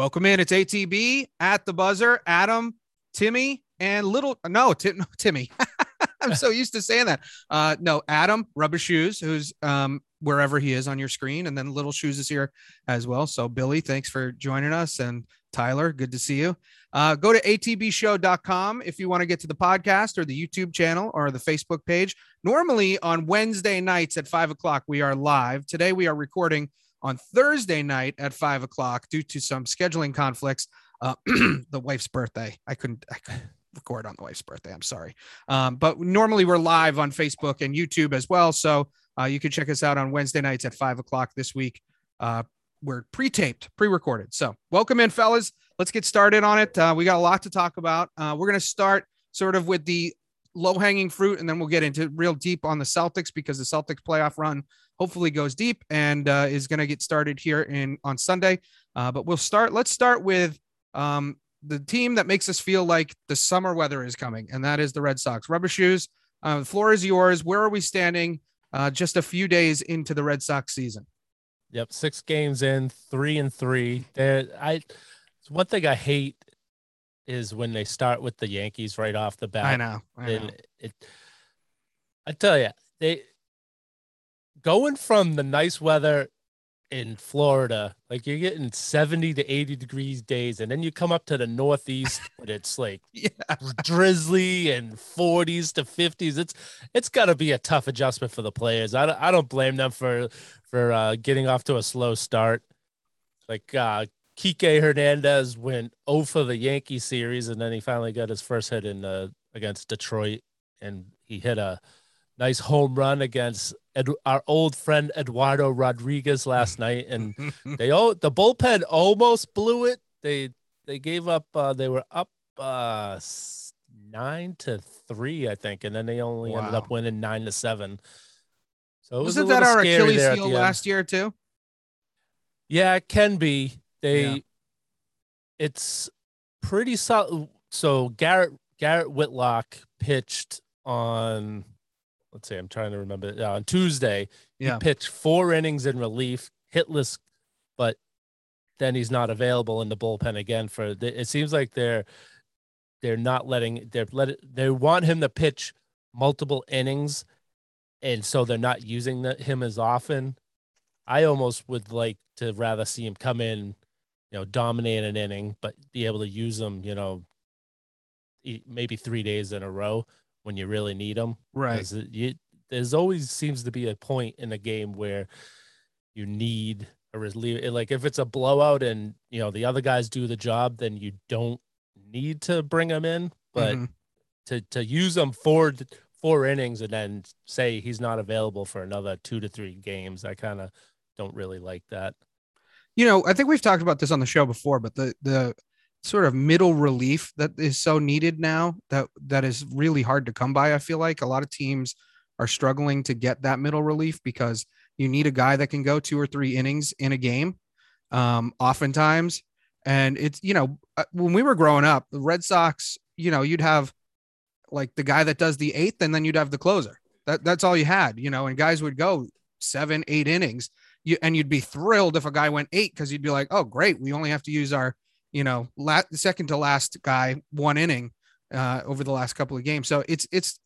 Welcome in. It's ATB at the buzzer. Adam, Timmy, and little no, Tim, no Timmy. I'm so used to saying that. Uh, no, Adam Rubba Shoes, who's um, wherever he is on your screen, and then Little Shoes is here as well. So Billy, thanks for joining us, and Tyler, good to see you. Uh, go to atbshow.com if you want to get to the podcast or the YouTube channel or the Facebook page. Normally on Wednesday nights at five o'clock we are live. Today we are recording on Thursday night at five o'clock due to some scheduling conflicts. Uh, the wife's birthday. I couldn't. I couldn't record on the wife's birthday. I'm sorry. Um, but normally we're live on Facebook and YouTube as well. So uh, you can check us out on Wednesday nights at five o'clock this week. Uh, we're pre-taped, pre-recorded. So welcome in, fellas. Let's get started on it. Uh, we got a lot to talk about. Uh, we're going to start sort of with the low-hanging fruit, and then we'll get into real deep on the Celtics because the Celtics playoff run hopefully goes deep and uh, is going to get started here in on Sunday. Uh, but we'll start. Let's start with um, the team that makes us feel like the summer weather is coming, and that is the Red Sox. Rubba Shoes. Uh, the floor is yours. Where are we standing? Uh, just a few days into the Red Sox season. Yep, six games in, three and three. There, I. One thing I hate is when they start with the Yankees right off the bat. I know. I know. And it, I tell you, they going from the nice weather in Florida, like you're getting 70 to 80 degrees days, and then you come up to the Northeast and it's like yeah. drizzly and 40s to 50s. It's it's got to be a tough adjustment for the players. I don't, I don't blame them for for uh, getting off to a slow start. Like uh, Kike Hernandez went 0 for the Yankee series, and then he finally got his first hit in uh, against Detroit, and he hit a nice home run against Ed, our old friend Eduardo Rodriguez last night, and they all the bullpen almost blew it. They they gave up. Uh, they were up uh, nine to three, I think, and then they only wow. ended up winning nine to seven. So wasn't that our Achilles heel last year too? Yeah, it can be. They, yeah. it's pretty solid. So Garrett Garrett Whitlock pitched on let's see, I'm trying to remember uh, on Tuesday. Yeah. He pitched four innings in relief, hitless, but then he's not available in the bullpen again. For the, it seems like they're they're not letting they're let it, they want him to pitch multiple innings, and so they're not using the, him as often. I almost would like to rather see him come in, you know, dominate an inning, but be able to use them, you know, maybe three days in a row when you really need them. Right. You, there's always seems to be a point in a game where you need a reliever. Like if it's a blowout and you know the other guys do the job, then you don't need to bring them in. But mm-hmm. to to use them for four innings and then say he's not available for another two to three games, I kind of don't really like that. You know, I think we've talked about this on the show before, but the the sort of middle relief that is so needed now that that is really hard to come by. I feel like a lot of teams are struggling to get that middle relief because you need a guy that can go two or three innings in a game, um, oftentimes. And it's you know uh, when we were growing up, the Red Sox, you know, you'd have like the guy that does the eighth, and then you'd have the closer. That that's all you had, you know. And guys would go seven, eight innings. You, and you'd be thrilled if a guy went eight because you'd be like, oh, great, we only have to use our you know, la- second to last guy one inning uh, over the last couple of games. So it's it's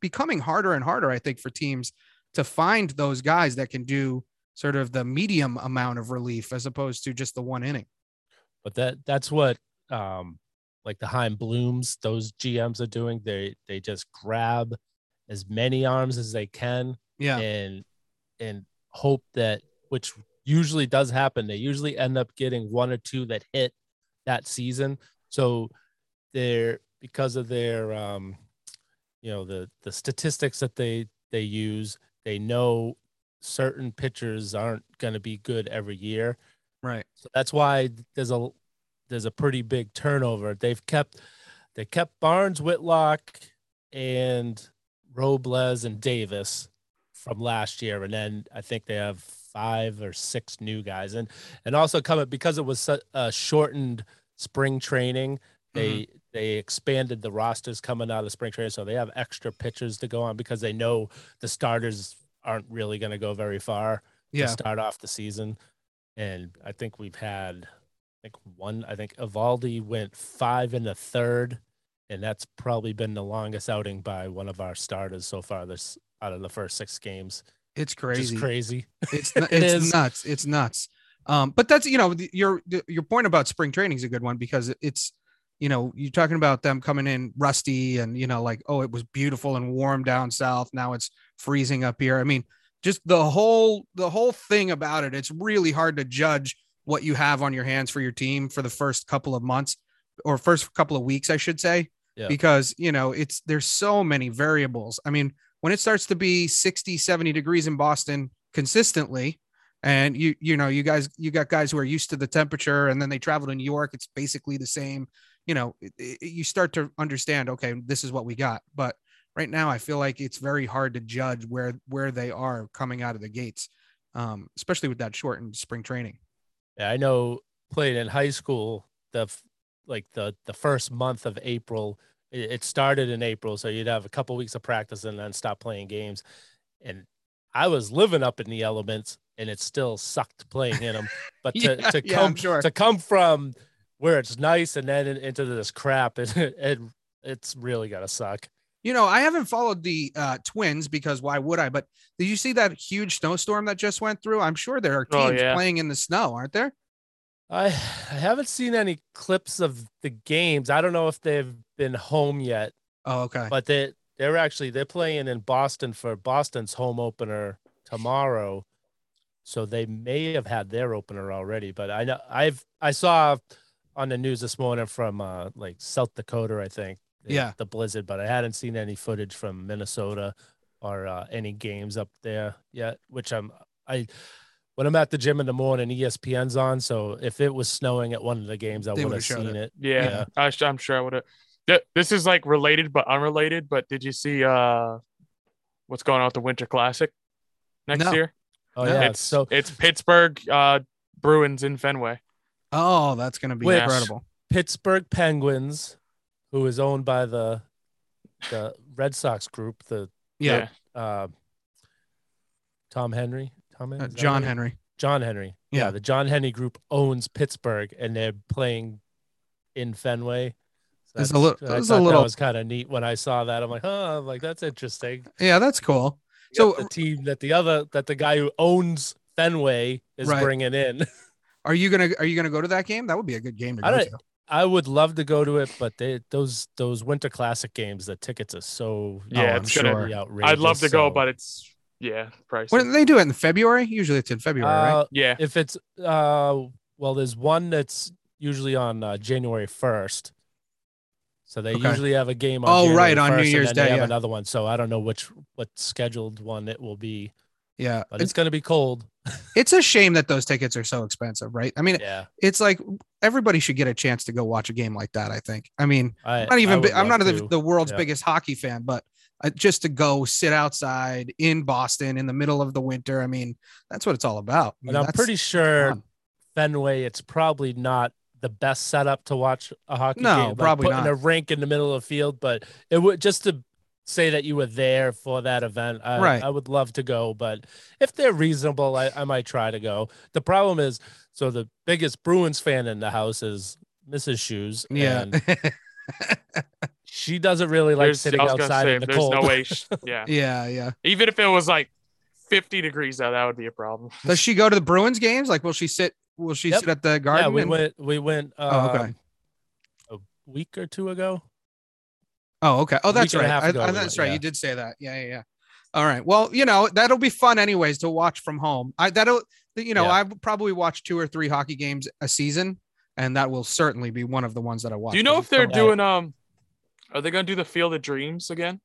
becoming harder and harder, I think, for teams to find those guys that can do sort of the medium amount of relief as opposed to just the one inning. But that that's what um like the Chaim Blooms, those GMs are doing. They they just grab as many arms as they can, yeah, and and hope that which usually does happen. They usually end up getting one or two that hit that season. So they're because of their um, you know the the statistics that they they use, they know certain pitchers aren't going to be good every year. Right. So that's why there's a there's a pretty big turnover. They've kept they kept Barnes, Whitlock, and Robles and Davis from last year, and then I think they have five or six new guys, and and also coming because it was a shortened spring training. They mm-hmm. they expanded the rosters coming out of the spring training, so they have extra pitchers to go on because they know the starters aren't really going to go very far yeah. to start off the season. And I think we've had I think one. I think Eovaldi went five in the third, and that's probably been the longest outing by one of our starters so far. This out of the first six games. It's crazy. Just crazy. It's it's it is. nuts. It's nuts. Um, but that's you know your your point about spring training is a good one because it's you know you're talking about them coming in rusty and you know like oh it was beautiful and warm down south now it's freezing up here. I mean just the whole the whole thing about it. It's really hard to judge what you have on your hands for your team for the first couple of months or first couple of weeks, I should say, yeah. because you know it's there's so many variables. I mean, when it starts to be 60, 70 degrees in Boston consistently, and you you know you guys you got guys who are used to the temperature, and then they travel to New York, it's basically the same. You know, it, it, you start to understand, okay, this is what we got, but right now I feel like it's very hard to judge where where they are coming out of the gates, um, especially with that shortened spring training. Yeah, I know playing in high school, the like the the first month of April, it started in April, so you'd have a couple weeks of practice and then stop playing games. And I was living up in the elements, and it still sucked playing in them. But to, yeah, to come yeah, sure. to come from where it's nice and then into this crap, it, it it's really gotta suck. You know, I haven't followed the uh, Twins because why would I? But did you see that huge snowstorm that just went through? I'm sure there are oh, teams oh, yeah. playing in the snow, aren't there? I I haven't seen any clips of the games. I don't know if they've been home yet. Oh, okay. But they they're actually they're playing in Boston for Boston's home opener tomorrow. So they may have had their opener already, but I know I've I saw on the news this morning from uh like South Dakota, I think, yeah the blizzard but i hadn't seen any footage from minnesota or uh, any games up there yet which i'm i when i'm at the gym in the morning espn's on so if it was snowing at one of the games i would have seen it, it. yeah, yeah. I, am sure i would have this is like related but unrelated but did you see uh what's going on with the winter classic next no. year oh yeah it's so it's pittsburgh uh bruins in fenway oh that's gonna be incredible pittsburgh penguins who is owned by the the Red Sox group. The yeah, uh, Tom Henry, Tom Henry? Uh, John Henry, John Henry. Yeah. yeah, the John Henry group owns Pittsburgh, and they're playing in Fenway. So it's a little. I thought a little. That was kind of neat when I saw that. I'm like, huh. I'm like that's interesting. Yeah, that's cool. so the team that the other that the guy who owns Fenway is right. bringing in. Are you gonna Are you gonna go to that game? That would be a good game to go to. I would love to go to it, but they those those Winter Classic games, the tickets are so yeah, it's gonna, be outrageous. I'd love to so. go, but it's yeah, price. When they do it in February? Usually it's in February, uh, right? Yeah. If it's uh, well, there's one that's usually on uh, January first. So they okay. usually have a game on. Oh, January right on New Year's Day. They have yeah. another one, so I don't know which what scheduled one it will be. Yeah, but it's, it's going to be cold. it's a shame that those tickets are so expensive, right? I mean, yeah. it's like everybody should get a chance to go watch a game like that. I think. I mean, I, am not even. I'm not the, the, world's yeah. biggest hockey fan, but uh, just to go sit outside in Boston in the middle of the winter. I mean, that's what it's all about. I mean, and I'm pretty sure fun. Fenway. It's probably not the best setup to watch a hockey no, game. No, probably putting not. In a rink in the middle of the field, but it would just to say that you were there for that event. I, right. I would love to go, but if they're reasonable, I, I might try to go. The problem is, so the biggest Bruins fan in the house is Mrs. Shoes. Yeah. she doesn't really like there's, sitting outside say, in the there's cold. no way. She, yeah. yeah. Yeah. Even if it was like 50 degrees out, that would be a problem. Does she go to the Bruins games? Like, will she sit? Will she yep. sit at the garden? Yeah, we and... went. We went. Um, oh, okay. Um, a week or two ago. Oh, okay. Oh, that's right. I, I, that's right. Yeah. You did say that. Yeah, yeah, yeah. All right. Well, you know that'll be fun, anyways, to watch from home. I that'll, you know, yeah. I probably watch two or three hockey games a season, and that will certainly be one of the ones that I watch. Do you know if they're doing um? Are they going to do the Field of Dreams again?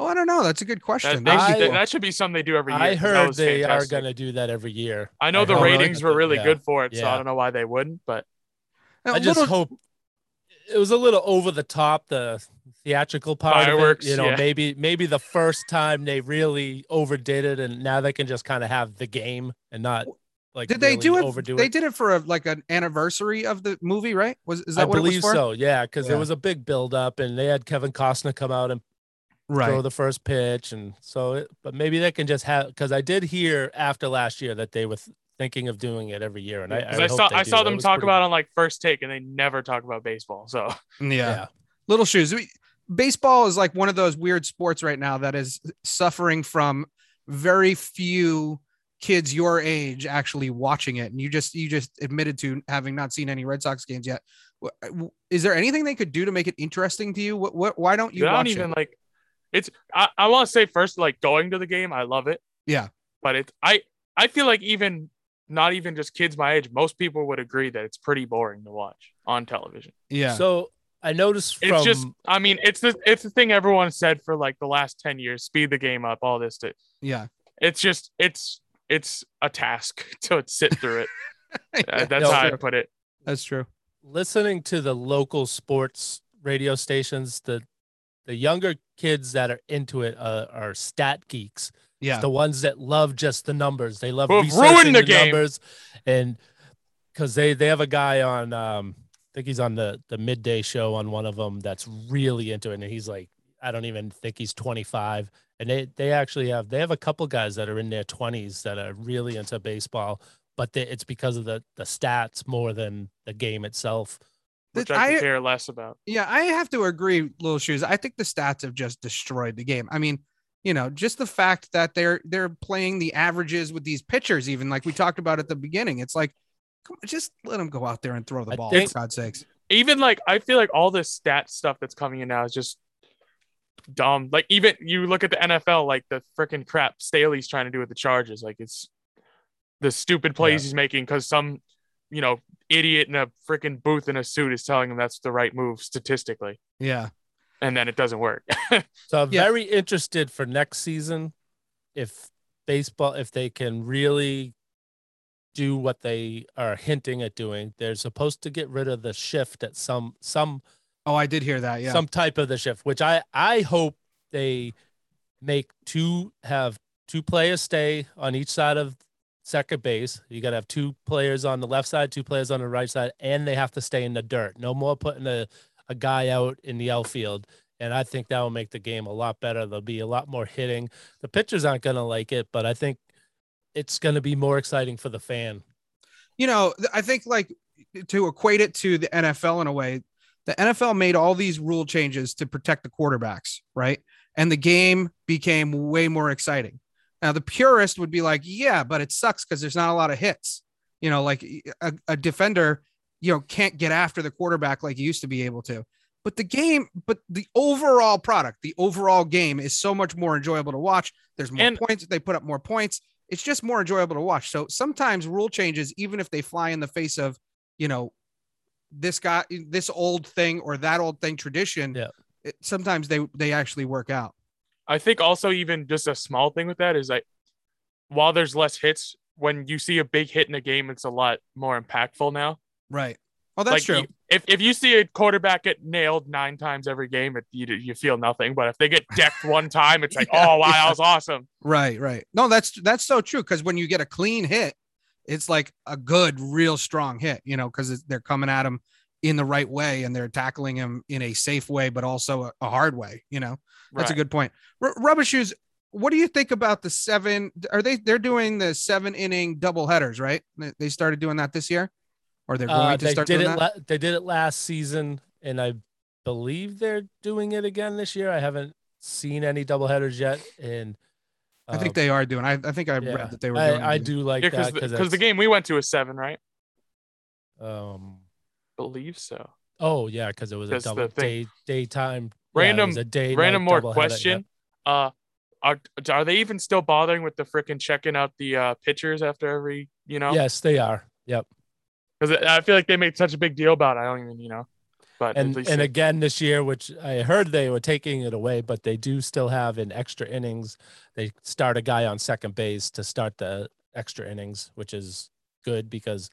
Oh, I don't know. That's a good question. That, I, should, that should be something they do every year. I heard they fantastic. are going to do that every year. I know I the ratings were really yeah. good for it, so I don't know why they wouldn't. But I just little... hope it was a little over the top. The theatrical part Fireworks, of it. You know, yeah. maybe maybe the first time they really overdid it, and now they can just kind of have the game and not like. Did really they do it? Overdo they it. did it for a, like an anniversary of the movie, right? Was is that I what believe it was for? so? Yeah, because yeah. it was a big build up, and they had Kevin Costner come out and right. throw the first pitch, and so. It, but maybe they can just have because I did hear after last year that they were thinking of doing it every year, and I, 'Cause I, I, hope saw they I do. saw them talk pretty- about on like first take, and they never talk about baseball. So mm, Yeah. Yeah, Little shoes. We- Baseball is like one of those weird sports right now that is suffering from very few kids your age actually watching it. And you just you just admitted to having not seen any Red Sox games yet. Uh, is there anything they could do to make it interesting to you? What, what why don't you I watch don't even it? like it's. I, I want to say first, like going to the game, I love it. Yeah. but it's I I feel like even not even just kids my age, most people would agree that it's pretty boring to watch on television. Yeah. So I noticed It's just, I mean, it's the it's the thing everyone said for like the last ten years: speed the game up, all this. To, yeah. it's just it's it's a task to sit through it. Uh, That's No, how I put it. That's true. listening to the local sports radio stations. The the younger kids that are into it uh, are stat geeks. Yeah. the ones that love just the numbers. They love researching the, the numbers, and because they they have a guy on, um, I think he's on the the midday show on one of them that's really into it, and he's like, I don't even think he's 25, and they they actually have they have a couple guys that are in their 20s that are really into baseball, but they, it's because of the the stats more than the game itself. Which I, I- care less about. Yeah, I have to agree, Little Shoes. I think the stats have just destroyed the game. I mean, you know, just the fact that they're they're playing the averages with these pitchers, even like we talked about at the beginning. It's like, come on, just let them go out there and throw the I ball, think- for God's sakes. Even like I feel like all this stat stuff that's coming in now is just dumb. Like even you look at the NFL, like the freaking crap Staley's trying to do with the Chargers. Like it's the stupid plays Yeah. he's making because some, you know, idiot in a freaking booth in a suit is telling him that's the right move statistically, Yeah, and then it doesn't work. So I'm Yeah. very interested for next season if baseball if they can really do what they are hinting at doing. They're supposed to get rid of the shift at some some Oh, I did hear that. Yeah, some type of the shift, which I I hope they make two have two players stay on each side of second base. You got to have two players on the left side, two players on the right side, and they have to stay in the dirt. No more putting a, a guy out in the outfield. And I think that will make the game a lot better. There'll be a lot more hitting. The pitchers aren't going to like it, but I think it's going to be more exciting for the fan. you know, I think like to equate it to the NFL in a way, the NFL made all these rule changes to protect the quarterbacks, right? And the game became way more exciting. Now, the purist would be like, yeah, but it sucks because there's not a lot of hits. You know, like a, a defender, you know, can't get after the quarterback like he used to be able to. But the game, but the overall product, the overall game is so much more enjoyable to watch. There's more And- points. They put up more points. It's just more enjoyable to watch. So sometimes rule changes, even if they fly in the face of, you know, this guy, this old thing or that old thing tradition, Yeah. it, sometimes they they actually work out. I think also even just a small thing with that is like while there's less hits, when you see a big hit in a game, it's a lot more impactful now. Right. Oh, that's like true. you- if if you see a quarterback get nailed nine times every game, it, you you feel nothing. But if they get decked one time, it's like, Yeah, oh wow, yeah. that was awesome. Right, right. No, that's that's so true. Because when you get a clean hit, it's like a good, real strong hit. You know, because they're coming at him in the right way and they're tackling him in a safe way, but also a, a hard way. You know, that's a good point. R- Rubba Shoes. What do you think about the seven? Are they they're doing the seven inning double headers? Right? They- They started doing that this year, or they're going Uh, to they start did doing it. that. La- they did it last season, and I believe they're doing it again this year. I haven't seen any double headers yet, and I think um, they are doing. I, I think I yeah, read that they were doing. I, I do like Yeah, that because because the, game we went to is seven, right? Um. Believe so. Oh yeah, because it was a That's double day daytime. Random- was a day Random more question. Uh, are are they even still bothering with the freaking checking out the uh pitchers after every you know? Yes, they are. Yep. Because I feel like they made such a big deal about. it. I don't even you know. But And and again this year, which I heard they were taking it away, but they do still have in extra innings. They start a guy on second base to start the extra innings, which is good because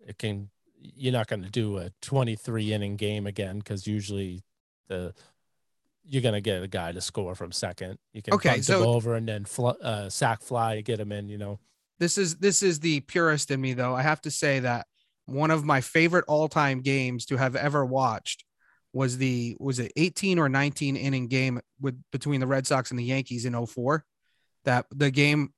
it can. You're not going to do a 23 inning game again because usually the you're going to get a guy to score from second. You can Okay, bunt him over and then fl- uh, sack fly, to get him in. You know. this is this is the purist in me though i have to say that one of my favorite all-time games to have ever watched was the was it 18 or 19 inning game with between the red sox and the yankees in 04 that the game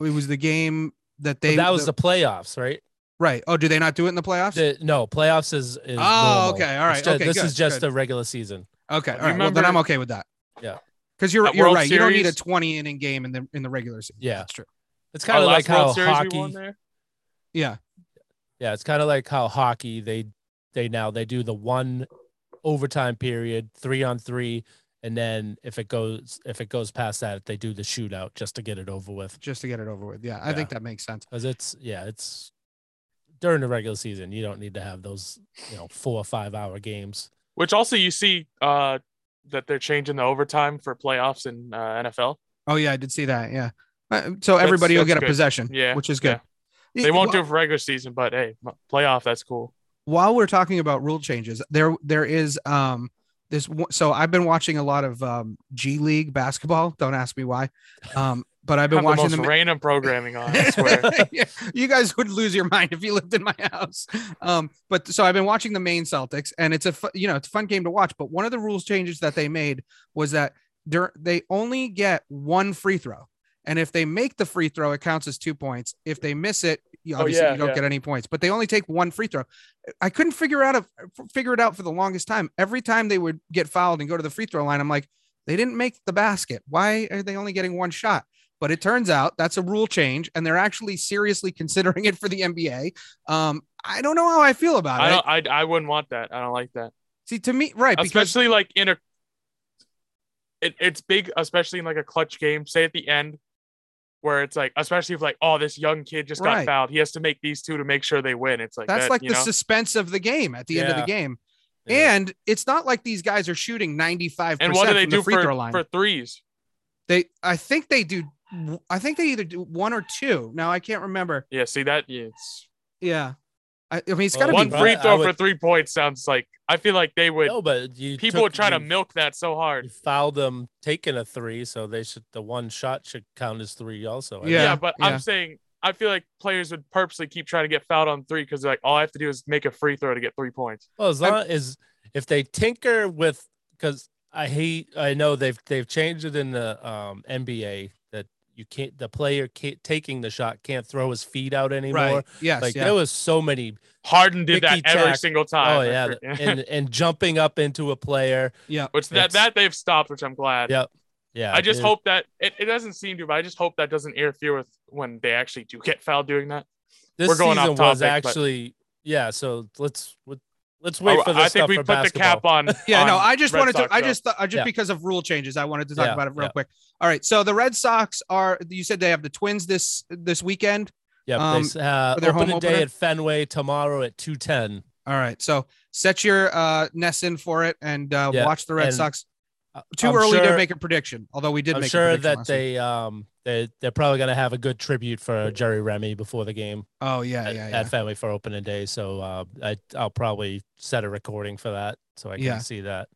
it was the game that they that was the- the playoffs, right? Right. Oh, do they not do it in the playoffs? The, no, playoffs is. is Oh, normal. okay, All right. It's right, ju- okay, this good, is just good. a regular season. okay, You all right. Well, then I'm okay with that. Yeah. because you're you're World right. You don't need a 20 inning game in the in the regular season. Yeah. that's true. It's kind of like last World how we hockey. there. Yeah, Yeah, it's kind of like how hockey they they now they do the one overtime period, three on three, and then if it goes if it goes past that, they do the shootout just to get it over with. just to get it over with. Yeah, I think that makes sense. Because it's yeah, it's during the regular season. You don't need to have those you know four or five hour games. Which also you see uh that they're changing the overtime for playoffs in uh, NFL. Oh yeah, I did see that. Yeah, Uh, so everybody will that's get a good. possession. Yeah, which is good. They won't do it for regular season, but hey, playoff that's cool. while we're talking about rule changes, there there is um this one- so I've been watching a lot of um G League basketball. Don't ask me why. Um, but I've been Have the watching most them. random programming on. I swear. Yeah, you guys would lose your mind if you lived in my house. Um, but so I've been watching the Maine Celtics, and it's a fu- you know it's a fun game to watch. But one of the rules changes that they made was that dur- they only get one free throw, and if they make the free throw, it counts as two points. If they miss it, you, Oh, obviously yeah, you don't yeah. get any points. But they only take one free throw. I couldn't figure out a, figure it out for the longest time. Every time they would get fouled and go to the free throw line, I'm like, they didn't make the basket. Why are they only getting one shot? But it turns out that's a rule change, and they're actually seriously considering it for the NBA. Um, I don't know how I feel about I it. I, I wouldn't want that. I don't like that. See, to me, right? Because especially like in a. It, it's big, especially in like a clutch game. Say at the end, where it's like, especially if like, oh, this young kid just Right. got fouled. He has to make these two to make sure they win. It's like that's that, like the know? suspense of the game at the end of the game. Yeah. And it's not like these guys are shooting 95% And what do they the do free for, throw line. for threes? they I think they do I think they either do one or two. Now I can't remember. Yeah, see that? Yeah, it's Yeah. I, I mean it's gotta one be right. free I throw for three points sounds like I feel like they would. No, but you people took- would try to milk that so You hard. fouled them taking a three, so they should the one shot should count as three also. I Yeah, Yeah, but yeah. I'm saying I feel like players would purposely keep trying to get fouled on three because like all I have to do is make a free throw to get three points. Well, as I'm- long as if they tinker with, because I hate, I know they've they've changed it in the um, NBA that you can't, the player can't, taking the shot can't throw his feet out anymore. right. Yes. Like yeah. there was so many, Harden did that Ticky every tack. single time. oh yeah, and and jumping up into a player. yeah. which that that they've stopped, which I'm glad. Yep. Yeah, I just it- hope that it, it doesn't seem to, but I just hope that doesn't interfere with when they actually do get fouled doing that. this we're going off season was topic, but- actually yeah. So let's let's wait for this I think stuff we for put the cap on. Yeah, no, I just Red wanted to. Sox I stuff. just thought, just Yeah. because of rule changes, I wanted to talk Yeah, about it real yeah. quick. All right, so the Red Sox are. You said they have the Twins this this weekend. Yeah, um, they s- uh, for their home opening day opener? at Fenway tomorrow at two ten. All right, so set your uh NESN for it and uh, Yeah, watch the Red and Sox. Too I'm early to make a prediction, although we did I'm make. a sure prediction that they um they they're probably gonna have a good tribute for Jerry Remy before the game Oh yeah, at, yeah, at yeah. Fenway for opening day. So uh, I I'll probably set a recording for that so I can Yeah. see that.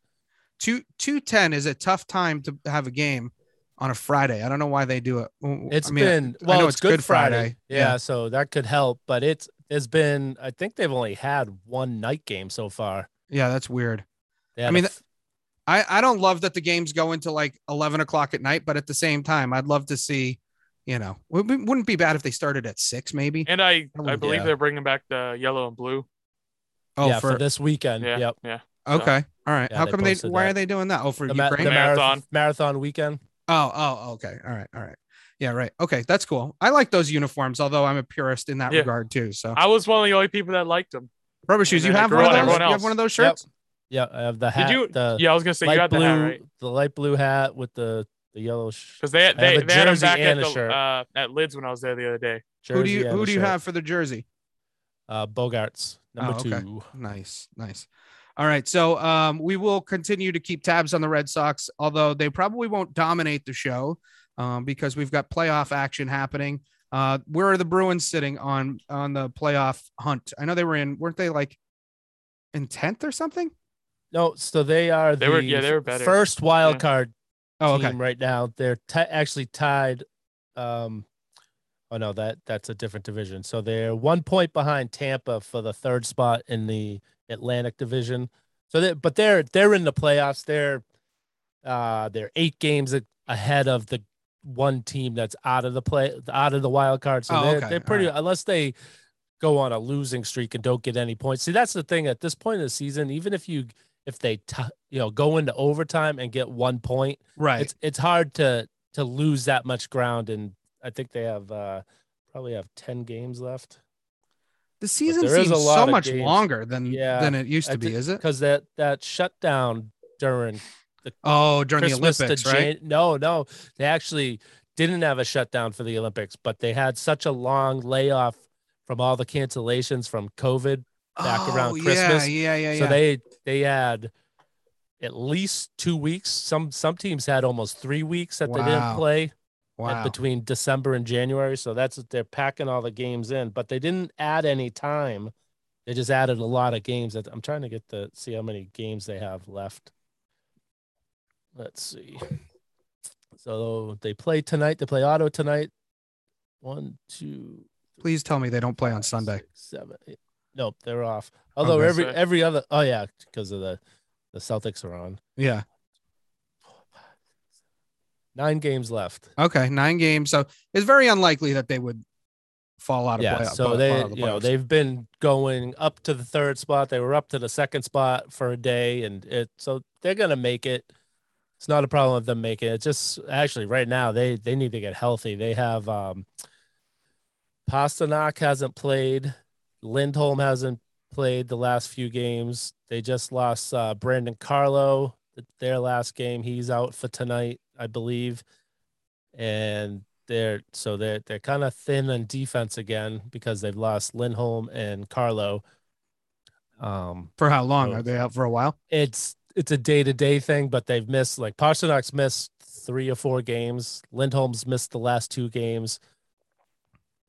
Two two ten is a tough time to have a game on a Friday. I don't know why they do it. It's I mean, been I well, know it's, Good Friday. Yeah, Yeah. so that could help, but it's there's been I think they've only had one night game so far. yeah, that's weird. I a mean, f- I, I don't love that the games go into like 11 o'clock at night, but at the same time, I'd love to see, you know, it wouldn't wouldn't be bad if they started at six, maybe. And I, I would- believe yeah. they're bringing back the yellow and blue. Oh, yeah, for, for, this weekend. Yeah, Yep. yeah. okay. All right. Yeah, How they come they, why that. are they doing that? Oh, for The, ma- Ukraine? the marathon Marathon. marathon weekend. oh, oh, okay. All right. All right. Yeah, right. Okay. That's cool. I like those uniforms, although I'm a purist in that Yeah. regard too. So, I was one of the only people that liked them. Rubba Shoes, you have one of on those? everyone You have one of those Yep. Shirts? Yeah, I have the hat. Did you? the yeah, I was gonna say you light had blue, the hat right the light blue hat with the the yellow sh- because they I have they, a they had them jersey back at and a the shirt. uh, at Lids when I was there the other day. Who do you who do you shirt. have for the jersey? Uh, Bogaerts number Oh, okay. two. Nice, nice. All right, so um, we will continue to keep tabs on the Red Sox, although they probably won't dominate the show um, because we've got playoff action happening. Uh, where are the Bruins sitting on on the playoff hunt? I know they were in, weren't they like in tenth or something? No, so they are They the were- yeah, they were better. first wild Yeah. card Oh, team okay. right now. They're ti actually tied. Um, oh no, that that's a different division. So they're one point behind Tampa for the third spot in the Atlantic Division. So they, but they're they're in the playoffs. They're uh they're eight games ahead of the one team that's out of the play, out of the wild card. So Oh, they're, okay. they're pretty right. unless they go on a losing streak and don't get any points. See, that's the thing at this point in the season. Even if you if they t- you know go into overtime and get one point, Right. it's it's hard to to lose that much ground. And I think they have uh probably have ten games left the season seems so much games. longer than Yeah, than it used to be, is it? because that that shutdown during the Oh, during Christmas the Olympics, right? Jan- no, no, they actually didn't have a shutdown for the Olympics, but they had such a long layoff from all the cancellations from COVID. Back oh, around Oh, Christmas. Yeah, yeah, yeah, yeah. So they they had at least two weeks. Some some teams had almost three weeks that they didn't play wow. between December and January. So that's they're packing all the games in, but they didn't add any time. They just added a lot of games. That I'm trying to get the see how many games they have left. Let's see. So they play tonight. They play Ottawa tonight. One, two, Please tell me they don't play on Sunday. six, seven, eight. Nope, they're off. Although every every other oh yeah, because of the the Celtics are on. Yeah. Nine games left. Okay. Nine games. So it's very unlikely that they would fall out of Yeah, playoff. so they the you know they've been going up to the third spot. They were up to the second spot for a day, and it so they're gonna make it. It's not a problem of them making it. It's just actually right now they they need to get healthy. They have um Pastrnak hasn't played, Lindholm hasn't played the last few games. They just lost uh, Brandon Carlo their last game. He's out for tonight, I believe, and they're so they're they're kind of thin on defense again because they've lost Lindholm and Carlo. Um, for how long? so- Are they out for a while? it's it's a day to day thing, but they've missed like Pastrnak's missed three or four games. Lindholm's missed the last two games.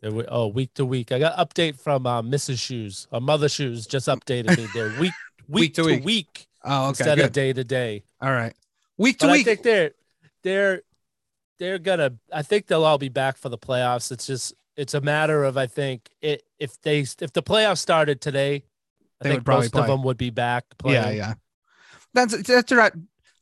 Were, oh, week to week. I got update from uh, Mrs. Shoes. Uh, Mother Shoes just updated me. They're week week, to to, week. week, Oh, okay. instead Good. of day to day. All right. Week to But I week. think they're they're they're gonna. I think they'll all be back for the playoffs. It's just it's a matter of I think it if they if the playoffs started today, I They think most play. of them would be back. Playing. Yeah, yeah. That's that's right.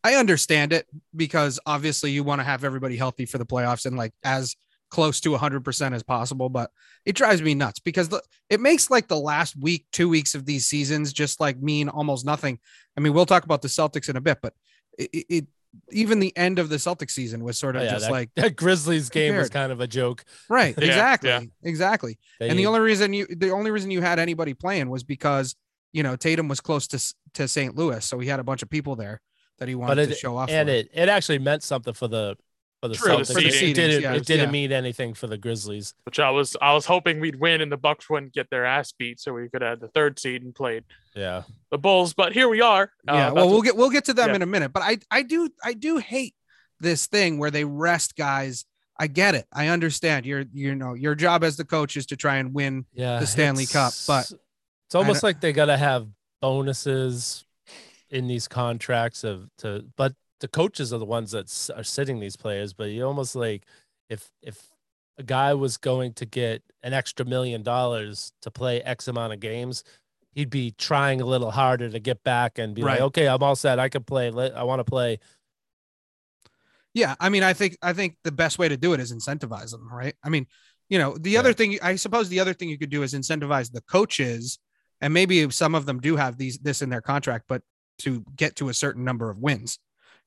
I understand it because obviously you want to have everybody healthy for the playoffs and like as close to 100% as possible, but it drives me nuts because the, it makes like the last week, 2 weeks of these seasons just like mean almost nothing. I mean, we'll talk about the Celtics in a bit, but it, it, it even the end of the Celtics season was sort of Oh, yeah, just that, like that Grizzlies game was kind of a joke. right, Yeah, exactly. yeah. Exactly. They, and the only reason you the only reason you had anybody playing was because you know Tatum was close to to St. Louis, so he had a bunch of people there that he wanted but to it show off. and for. it it actually meant something for the for the True, the Celtics. For the it, didn't yeah, it didn't yeah. mean anything for the Grizzlies. which I was I was hoping we'd win and the Bucks wouldn't get their ass beat, so we could have the third seed and played Yeah, the Bulls. But here we are. Uh, yeah, about well, we'll get we'll get to them yeah. in a minute, but I I do I do hate this thing where they rest guys. I get it. I understand. Your you know your job as the coach is to try and win. yeah. The Stanley Cup, but it's- it's almost like they gotta have bonuses in these contracts of to, but the coaches are the ones that are sitting these players. But you almost like if if a guy was going to get an extra million dollars to play X amount of games, he'd be trying a little harder to get back and be Right. like, okay, I'm all set. I can play. I want to play. Yeah, I mean, I think I think the best way to do it is incentivize them, right? I mean, you know, the Yeah. other thing I suppose the other thing you could do is incentivize the coaches, and maybe some of them do have these this in their contract, but to get to a certain number of wins.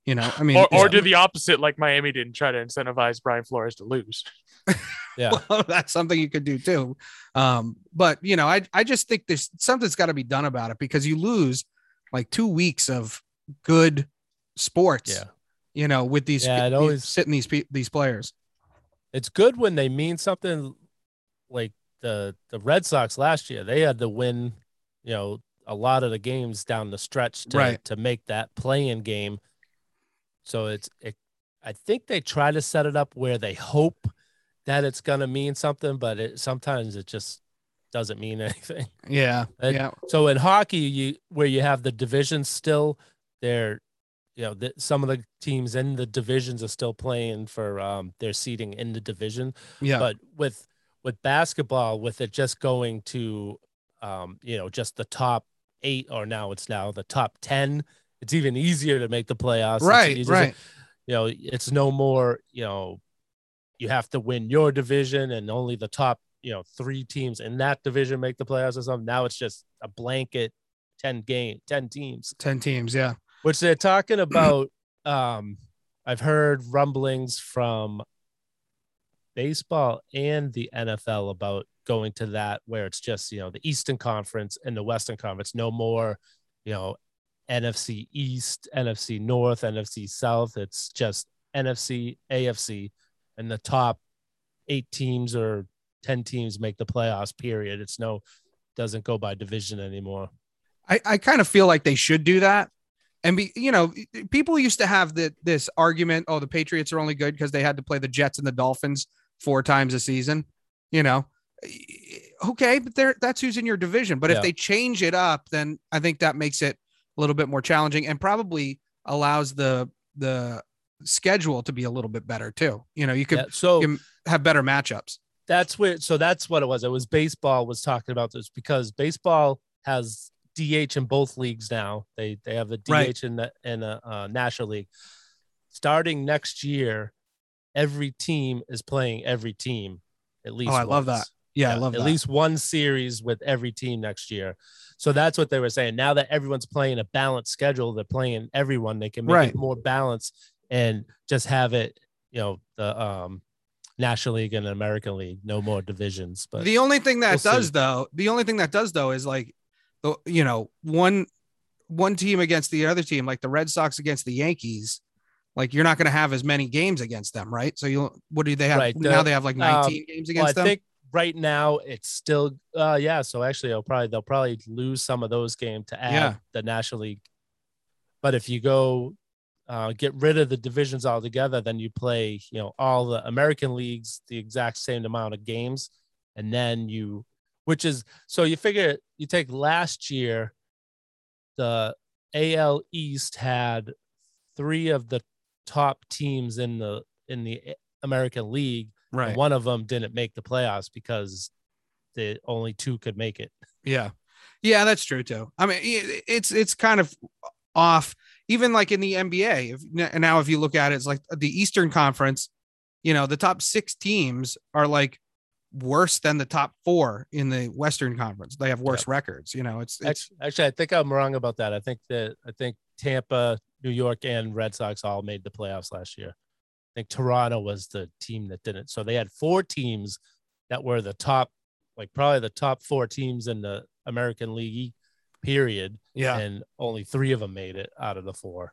You know, I mean, or, or yeah. do the opposite like Miami didn't try to incentivize Brian Flores to lose. Yeah. well, that's something you could do too. Um, but you know, I I just think there's something's got to be done about it because you lose like two weeks of good sports. Yeah. You know, with these, Yeah, it these- always- sitting these pe- these players. it's good when they mean something like the the Red Sox last year. They had to win, you know, a lot of the games down the stretch to Right. to make that playing game. So it's it, I think they try to set it up where they hope that it's gonna mean something, but it sometimes it just doesn't mean anything. Yeah, And yeah, So in hockey, you where you have the divisions still, they're you know the, some of the teams in the divisions are still playing for um, their seating in the division. yeah. But with with basketball, with it just going to um, you know just the top eight, or now it's now the top ten. It's even easier to make the playoffs. Right, right. you know, it's no more. You know, you have to win your division and only the top, you know, three teams in that division make the playoffs or something. Now it's just a blanket 10 game, 10 teams. 10 teams, yeah. Which they're talking about. um, I've heard rumblings from baseball and the NFL about going to that where it's just, you know, the Eastern Conference and the Western Conference, no more, you know, NFC East, NFC North, NFC South. It's just NFC, AFC, and the top eight teams or 10 teams make the playoffs, period. It's no, doesn't go by division anymore. I, I kind of feel like they should do that. And be, you know, people used to have the, this argument, oh, the Patriots are only good because they had to play the Jets and the Dolphins four times a season. You know, okay, but there that's who's in your division. But Yeah. if they change it up, then I think that makes it a little bit more challenging and probably allows the the schedule to be a little bit better too. You know, you could Yeah, so you have better matchups. that's where so that's what it was. It was baseball was talking about this because baseball has DH in both leagues now. They they have the DH Right. in the in the uh, National League. Starting next year, every team is playing every team at least. Oh, I love that. Yeah, I love at that. least one series with every team next year. So that's what they were saying. Now that everyone's playing a balanced schedule, they're playing everyone. They can make Right. it more balanced and just have it, you know, the um National League and American League, no more divisions. But the only thing that we'll does see. though, the only thing that does though is like the you know, one one team against the other team, like the Red Sox against the Yankees, like you're not going to have as many games against them, right? So you what do they have Right, now? the- They have like um, 19 games well, against I them. think right now it's still uh yeah, so actually they'll probably they'll probably lose some of those games to add Yeah. the National League. But if you go uh, get rid of the divisions altogether, then you play, you know, all the American leagues the exact same amount of games, and then you, which is so you figure you take last year, the AL East had three of the top teams in the in the American League, right. and one of them didn't make the playoffs because the only two could make it. Yeah. Yeah, that's true too. I mean, it's it's kind of off. Even like in the NBA, if now if you look at it, it's like the Eastern Conference. You know, the top six teams are like worse than the top four in the Western Conference. They have worse records. You know, it's it's Actually, actually, I think I'm wrong about that. I think that I think Tampa, New York, and Red Sox all made the playoffs last year. I think Toronto was the team that didn't. So they had four teams that were the top, like probably the top four teams in the American League, period. yeah. And only three of them made it out of the four.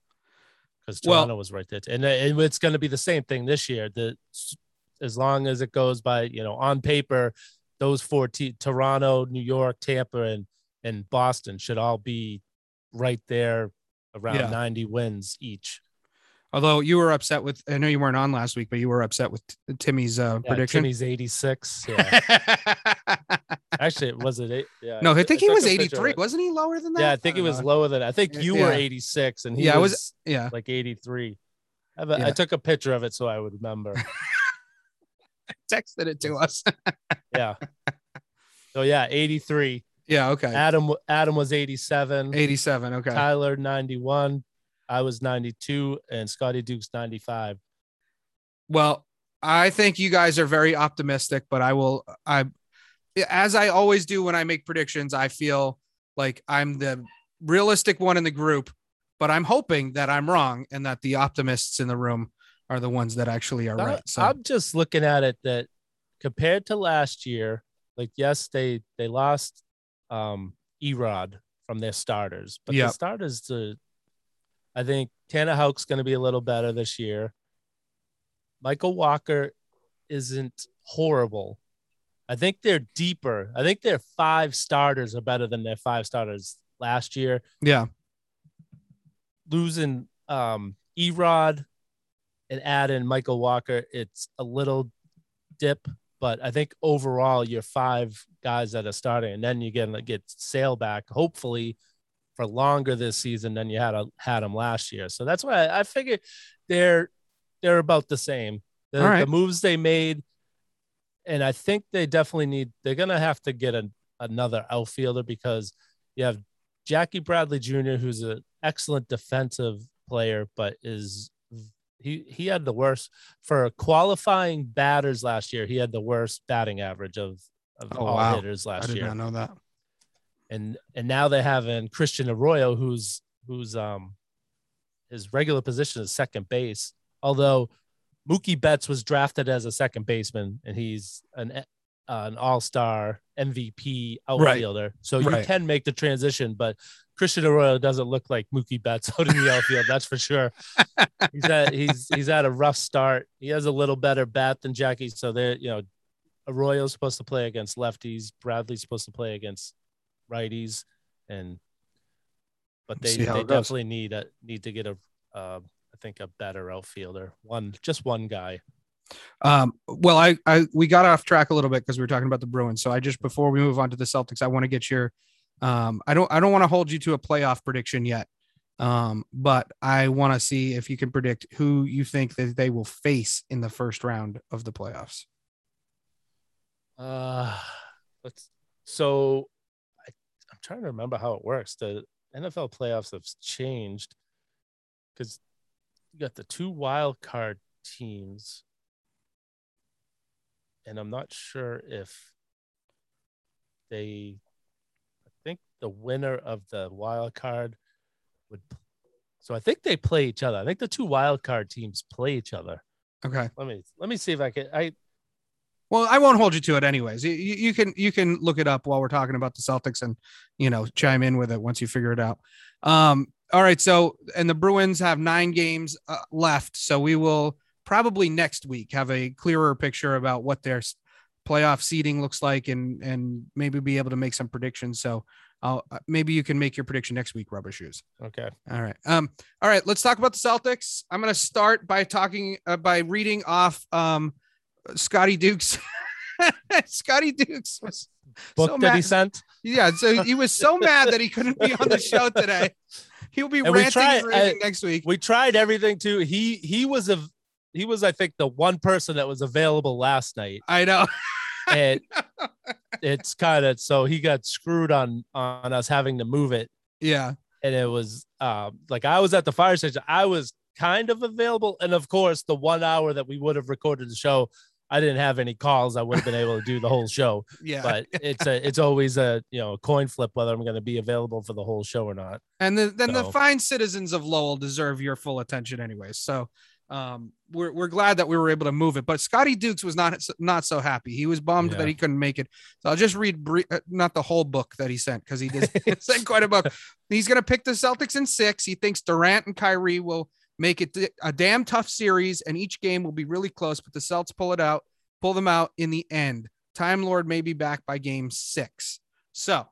Because Well- Toronto was right there, and, uh, and it's going to be the same thing this year. The as long as it goes by, you know, on paper, those four te- Toronto, New York, Tampa, and and Boston should all be right there around Yeah. 90 wins each. Although you were upset with, I know you weren't on last week, but you were upset with T- Timmy's uh, Yeah, prediction. Timmy's 86. Yeah. Actually, it was it eight? Yeah. no, I think he was a picture of 83. Wasn't he lower than that? Yeah, I think he don't was know. lower than I think you were 86 and he Yeah, I was, was- Yeah. like 83. I, have a- I took a picture of it so I would remember. Texted it to us. yeah. So yeah, 83. yeah. Okay. Adam Adam was 87. 87. Okay. Tyler 91. I was 92 and Scotty Duke's 95. Well, I think you guys are very optimistic, but I will I as I always do when I make predictions, I feel like I'm the realistic one in the group, but I'm hoping that I'm wrong and that the optimists in the room are the ones that actually are I- right. So I'm just looking at it that compared to last year, like yes, they they lost um Erod from their starters, but Yep. the starters the I think Tanner Houck's going to be a little better this year. Michael Wacha isn't horrible. I think they're deeper. I think their five starters are better than their five starters last year. yeah. losing um Erod and add in Michael Wacha, it's a little dip, but I think overall you're five guys that are starting, and then you get get Sale back, hopefully for longer this season than you had a, had him last year. So that's why I, I figure they're they're about the same. The, right. the moves they made, and I think they definitely need. They're gonna have to get a, another outfielder because you have Jackie Bradley Jr., who's an excellent defensive player, but is he he had the worst for qualifying batters last year. He had the worst batting average of of Oh, all wow. hitters I last did year. not know that. And and now they have in Christian Arroyo, who's who's um his regular position is second base. Although Mookie Betts was drafted as a second baseman, and he's an uh, an All Star MVP outfielder, so you Right. can make the transition. But Christian Arroyo doesn't look like Mookie Betts out in the outfield, that's for sure. He's at he's he's had a rough start. He has a little better bat than Jackie, so they're you know Arroyo's supposed to play against lefties. Bradley's supposed to play against righties, and but they, they definitely need a need to get a uh, I think a better outfielder. One just one guy. Um, well, I, I we got off track a little bit because we were talking about the Bruins. So I just before we move on to the Celtics, I want to get your um, I don't I don't want to hold you to a playoff prediction yet. Um, but I want to see if you can predict who you think that they will face in the first round of the playoffs. Uh, let's so trying to remember how it works. The NFL playoffs have changed because you got the two wild card teams, and I'm not sure if they. I think the winner of the wild card would. So I think they play each other. I think the two wild card teams play each other. Okay. Let me let me see if I can. I Well, I won't hold you to it anyways. You, you can you can look it up while we're talking about the Celtics and you know chime in with it once you figure it out. Um, all right. So and the Bruins have nine games uh, left, so we will probably next week have a clearer picture about what their playoff seeding looks like and and maybe be able to make some predictions. So I'll, uh, maybe you can make your prediction next week, Rubba Shoes. okay. All right. Um, all right, let's talk about the Celtics. I'm going to start by talking uh, by reading off um Scotty Dukes. Scotty Dukes was Book so that he mad. sent. Yeah, so he was so mad that he couldn't be on the show today. He'll be And we ranting tried- and raving next week. we tried everything too. He he was a he was I think the one person that was available last night, I know. and it's kind of so he got screwed on on us having to move it, Yeah. and it was um like I was at the fire station. I was kind of available, and of course the one hour that we would have recorded the show, I didn't have any calls. I would have been able to do the whole show, Yeah. but it's a it's always a you know a coin flip whether I'm going to be available for the whole show or not. and the, then the fine citizens of Lowell deserve your full attention anyway. So um, we're, we're glad that we were able to move it, but Scotty Dukes was not not so happy. He was bummed Yeah. that he couldn't make it. So I'll just read brie- uh, not the whole book that he sent because he did send quite a book. He's going to pick the Celtics in six. He thinks Durant and Kyrie will make it a damn tough series, and each game will be really close. But the Celts pull it out, pull them out in the end. Time Lord may be back by game six. So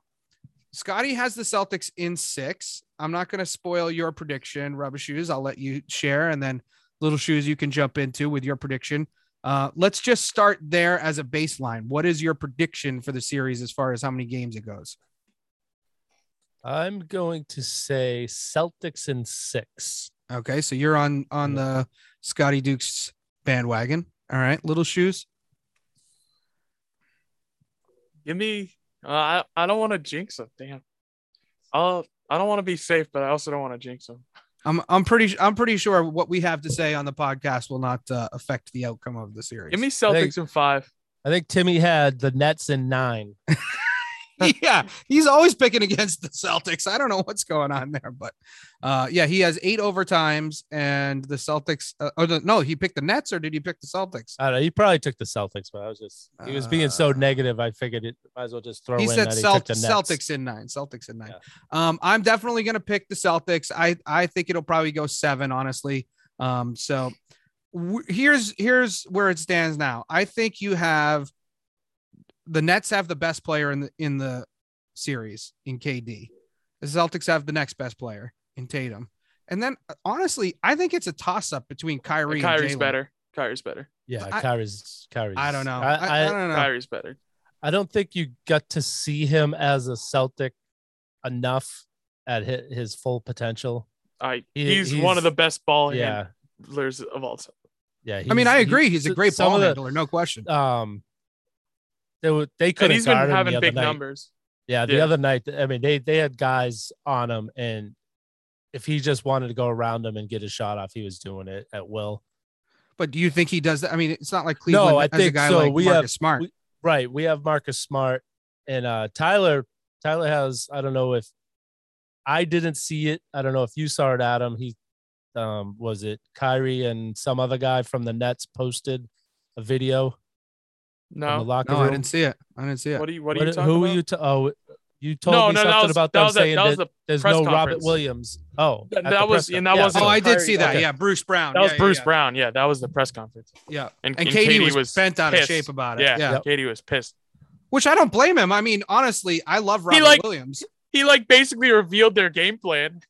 Scotty has the Celtics in six. I'm not going to spoil your prediction, Rubba Shoes. I'll let you share, and then Little Shoes you can jump into with your prediction. Uh, let's just start there as a baseline. What is your prediction for the series as far as how many games it goes? I'm going to say Celtics in six. Okay, so you're on on the Scotty Dukes bandwagon. All right, Little Shoes. Give me. Uh, I I don't want to jinx him. Damn. Uh, I don't want to be safe, but I also don't want to jinx him. I'm I'm pretty I'm pretty sure what we have to say on the podcast will not uh, affect the outcome of the series. Give me Celtics in five. I think Timmy had the Nets in nine. yeah, he's always picking against the Celtics. I don't know what's going on there, but uh, yeah, he has eight overtimes, and the Celtics. Uh, oh the, no, he picked the Nets, or did he pick the Celtics? I don't know. He probably took the Celtics, but I was just he was being so Uh, negative. I figured it might as well just throw He in said he Celt- Nets. Celtics in nine. Celtics in nine. Um, I'm definitely gonna pick the Celtics. I I think it'll probably go seven, honestly. Um, so w- here's here's where it stands now. I think you have the Nets have the best player in the in the series in KD. The Celtics have the next best player in Tatum. And then honestly, I think it's a toss up between Kyrie And and Kyrie's Jalen. better. Kyrie's better. Yeah, I- Kyrie's Kyrie's. I don't know. I, I, I I, don't know. Kyrie's better. I don't think you got to see him as a Celtic enough at hi- his full potential. I He- he's, one of the best ball Yeah, handlers of all time. yeah. I mean, I agree. He's a great some ball of the- handler, no question. Um, they were they couldn't he's been guard him the having other big night. numbers. Yeah, the Yeah. other night, I mean, they they had guys on him, and if he just wanted to go around him and get a shot off, he was doing it at will. But do you think he does that? I mean, it's not like Cleveland No, I has a think guy so. like We Marcus have- Smart. we- Right. We have Marcus Smart and uh Tyler. Tyler has I don't know if I didn't see it. I don't know if you saw it, Adam. He um was it Kyrie and some other guy from the Nets posted a video in the No. locker no, room. I didn't see it. I didn't see it. What are you what are What- you talking who about? were you? To, oh, you told no, me no, something that was about that them was, saying that was that there's press no Robert. Williams. Oh, That- that was- press and that yeah, wasn't oh, I did see that. okay. Yeah, Bruce Brown. that was Yeah, Bruce yeah, Brown. Yeah, that was the press conference. Yeah, And, and, and KD, was, bent out of shape about it. Yeah, Yeah, Yep. KD was pissed. which I don't blame him. I mean, honestly, I love Robert like- Williams. He like basically revealed their game plan.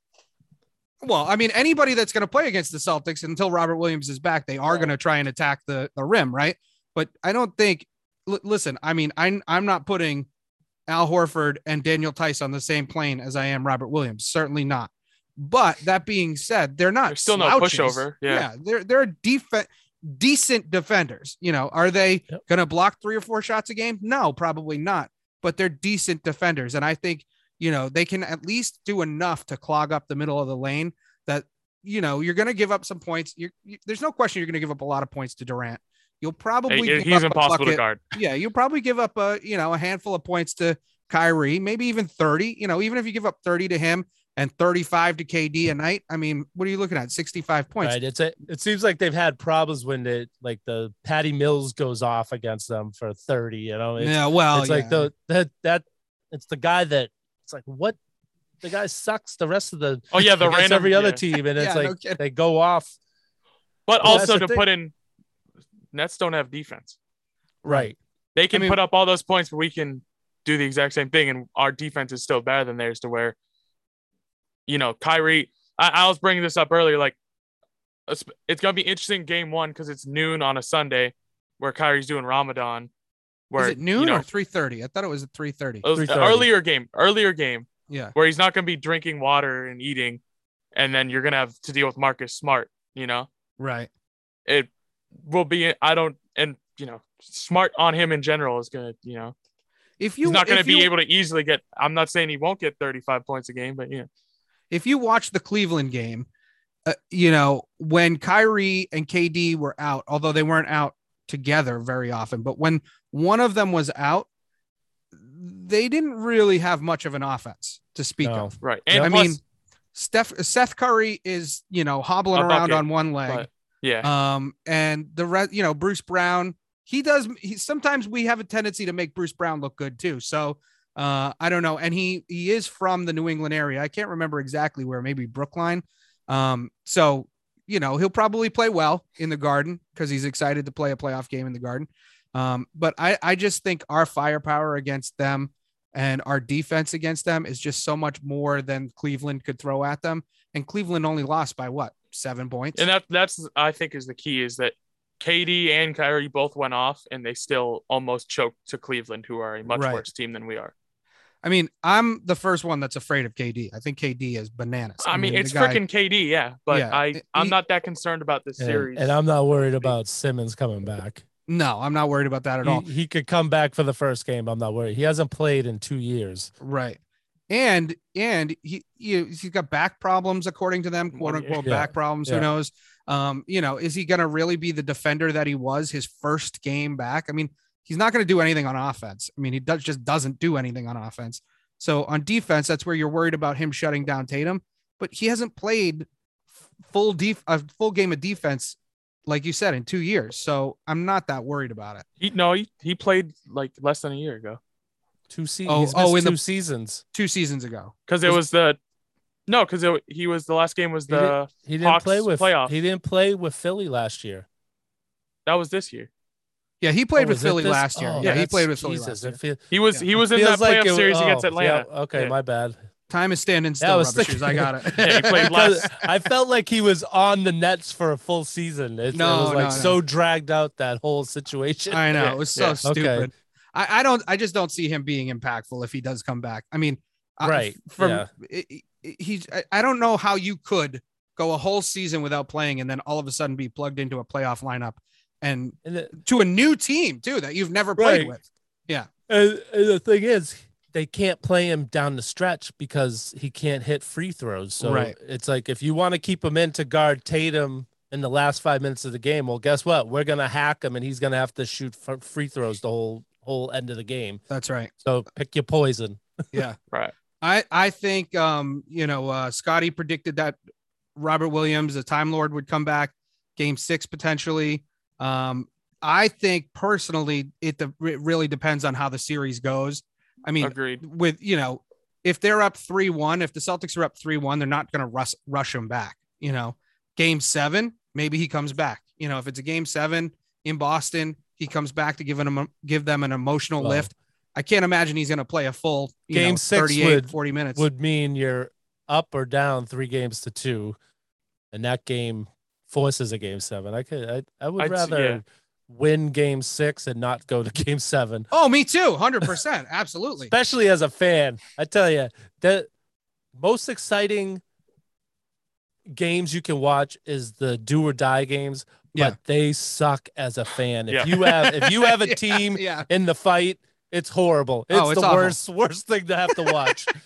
Well, I mean, anybody that's going to play against the Celtics until Robert Williams is back, they are going to try and attack the, the rim, right? But I don't think. L- listen, I mean, I'm I'm not putting Al Horford and Daniel Theis on the same plane as I am Robert Williams. Certainly not. But that being said, they're not There's still no slouches. pushover. Yeah. they're they're def- decent defenders. You know, are they Yep. going to block three or four shots a game? No, probably not. But they're decent defenders, and I think you know they can at least do enough to clog up the middle of the lane. That you know you're going to give up some points. You're, you, there's no question you're going to give up a lot of points to Durant. You'll probably Hey, give he's up a impossible to guard. yeah, you'll probably give up a you know a handful of points to Kyrie, maybe even 30. You know, even if you give up 30 to him and 35 to KD a night, I mean, what are you looking at? 65 points. Right. It's a, it seems like they've had problems when it like the Patty Mills goes off against them for 30, you know. It's, yeah, well, it's like the that that it's the guy that it's like what the guy sucks the rest of the Oh yeah, the against random every other yeah. team and it's Yeah, like kidding. they go off But Well, that's also to thing. put in, Nets don't have defense. right. They can mean- put up all those points, but we can do the exact same thing, and our defense is still better than theirs. To where, you know, Kyrie. I, I was bringing this up earlier. Like, it's, it's gonna be interesting game one because it's noon on a Sunday, where Kyrie's doing Ramadan. Where Is it noon you know, or 3:30? I thought it was at 3:30. it was an 3:30. earlier game, earlier game Yeah. where he's not gonna be drinking water and eating, and then you're gonna have to deal with Marcus Smart. You know, Right. it will be. I don't, and you know, Smart on him in general is gonna, you know. If you he's not going to if be you- able to easily get. I'm not saying he won't get 35 points a game, but yeah, if you watch the Cleveland game, uh, you know, when Kyrie and KD were out, although they weren't out together very often, but when one of them was out, they didn't really have much of an offense to speak No. of. right. And I plus, mean, Steph Seth Curry is, you know, hobbling around bucket, on one leg. Yeah, Um, and the rest, you know, Bruce Brown, he does. He sometimes we have a tendency to make Bruce Brown look good too. So uh, I don't know. And he he is from the New England area. I can't remember exactly where. Maybe Brookline. Um, so you know he'll probably play well in the Garden because he's excited to play a playoff game in the Garden. Um, but I I just think our firepower against them and our defense against them is just so much more than Cleveland could throw at them. And Cleveland only lost by what seven points. and that that's I think is the key is that KD and Kyrie both went off, and they still almost choked to Cleveland, who are a much Right. worse team than we are. I mean, I'm the first one that's afraid of KD. I think KD is bananas. I mean, the it's guy- freaking KD, yeah, but Yeah, I it- I'm he- not that concerned about this And, series. and I'm not worried about Simmons coming back. No, I'm not worried about that at all. He, he could come back for the first game. I'm not worried. He hasn't played in two years. Right. And and he you, he's got back problems according to them, quote unquote Yeah. back problems. Who knows? Um, you know, is he going to really be the defender that he was his first game back? I mean, he's not going to do anything on offense. I mean, he does just doesn't do anything on offense. So on defense, that's where you're worried about him shutting down Tatum, but he hasn't played full def a full game of defense like you said in 2 years. So I'm not that worried about it. he no, he, he played like less than a year ago Two se- Oh, he's oh, missed in the- two seasons. 2 seasons ago. because it Was- was the no, because he was the last game was He did- the He didn't Hawks play with playoff. He didn't play with Philly last year. that was this year. Yeah, he played Oh, with Philly last year. Oh, yeah, he played with Philly Jesus, last year. it feel- He was Yeah. he was in that feels like playoff it- series oh, against Atlanta. yeah, okay, Yeah. my bad. Time is standing Yeah, I still, was thinking- I got it. Yeah, he played Because last. I felt like he was on the Nets for a full season. It, it No, was like no, no. so dragged out that whole situation. I know Yeah, it was so yeah. stupid. Okay. I, I don't. I just don't see him being impactful if he does come back. I mean, I- Right, From yeah. he's. I, I don't know how you could go a whole season without playing and then all of a sudden be plugged into a playoff lineup and And the, to a new team too that you've never played Right. with. and, and the thing is, they can't play him down the stretch because he can't hit free throws. So Right. it's like if you want to keep him in to guard Tatum in the last five minutes of the game, well, guess what? We're gonna hack him, and he's gonna have to shoot free throws the whole whole end of the game. That's right. So pick your poison. Yeah. Right. I I think um you know uh Scotty predicted that Robert Williams, the Time Lord, would come back game six potentially. Um, I think personally, it, de- it really depends on how the series goes. I mean, Agreed. with you know, if they're up three one, if the Celtics are up three one, they're not going to rush rush him back. You know, game seven, maybe he comes back. You know, if it's a game seven in Boston, he comes back to give them give them an emotional Well, lift. I can't imagine he's going to play a full you Game know, six 38, would- 40 minutes. Would mean you're up or down three games to two, and that game forces a game seven. I could I, I would I'd rather yeah. win game six and not go to game seven. oh, me too, hundred percent, absolutely. especially as a fan. I tell you, the most exciting games you can watch is the do or die games, but they suck as a fan. If Yeah. you have if you have a team yeah. in the fight, it's horrible. Oh, it's, Oh, it's the awful. worst worst thing to have to watch.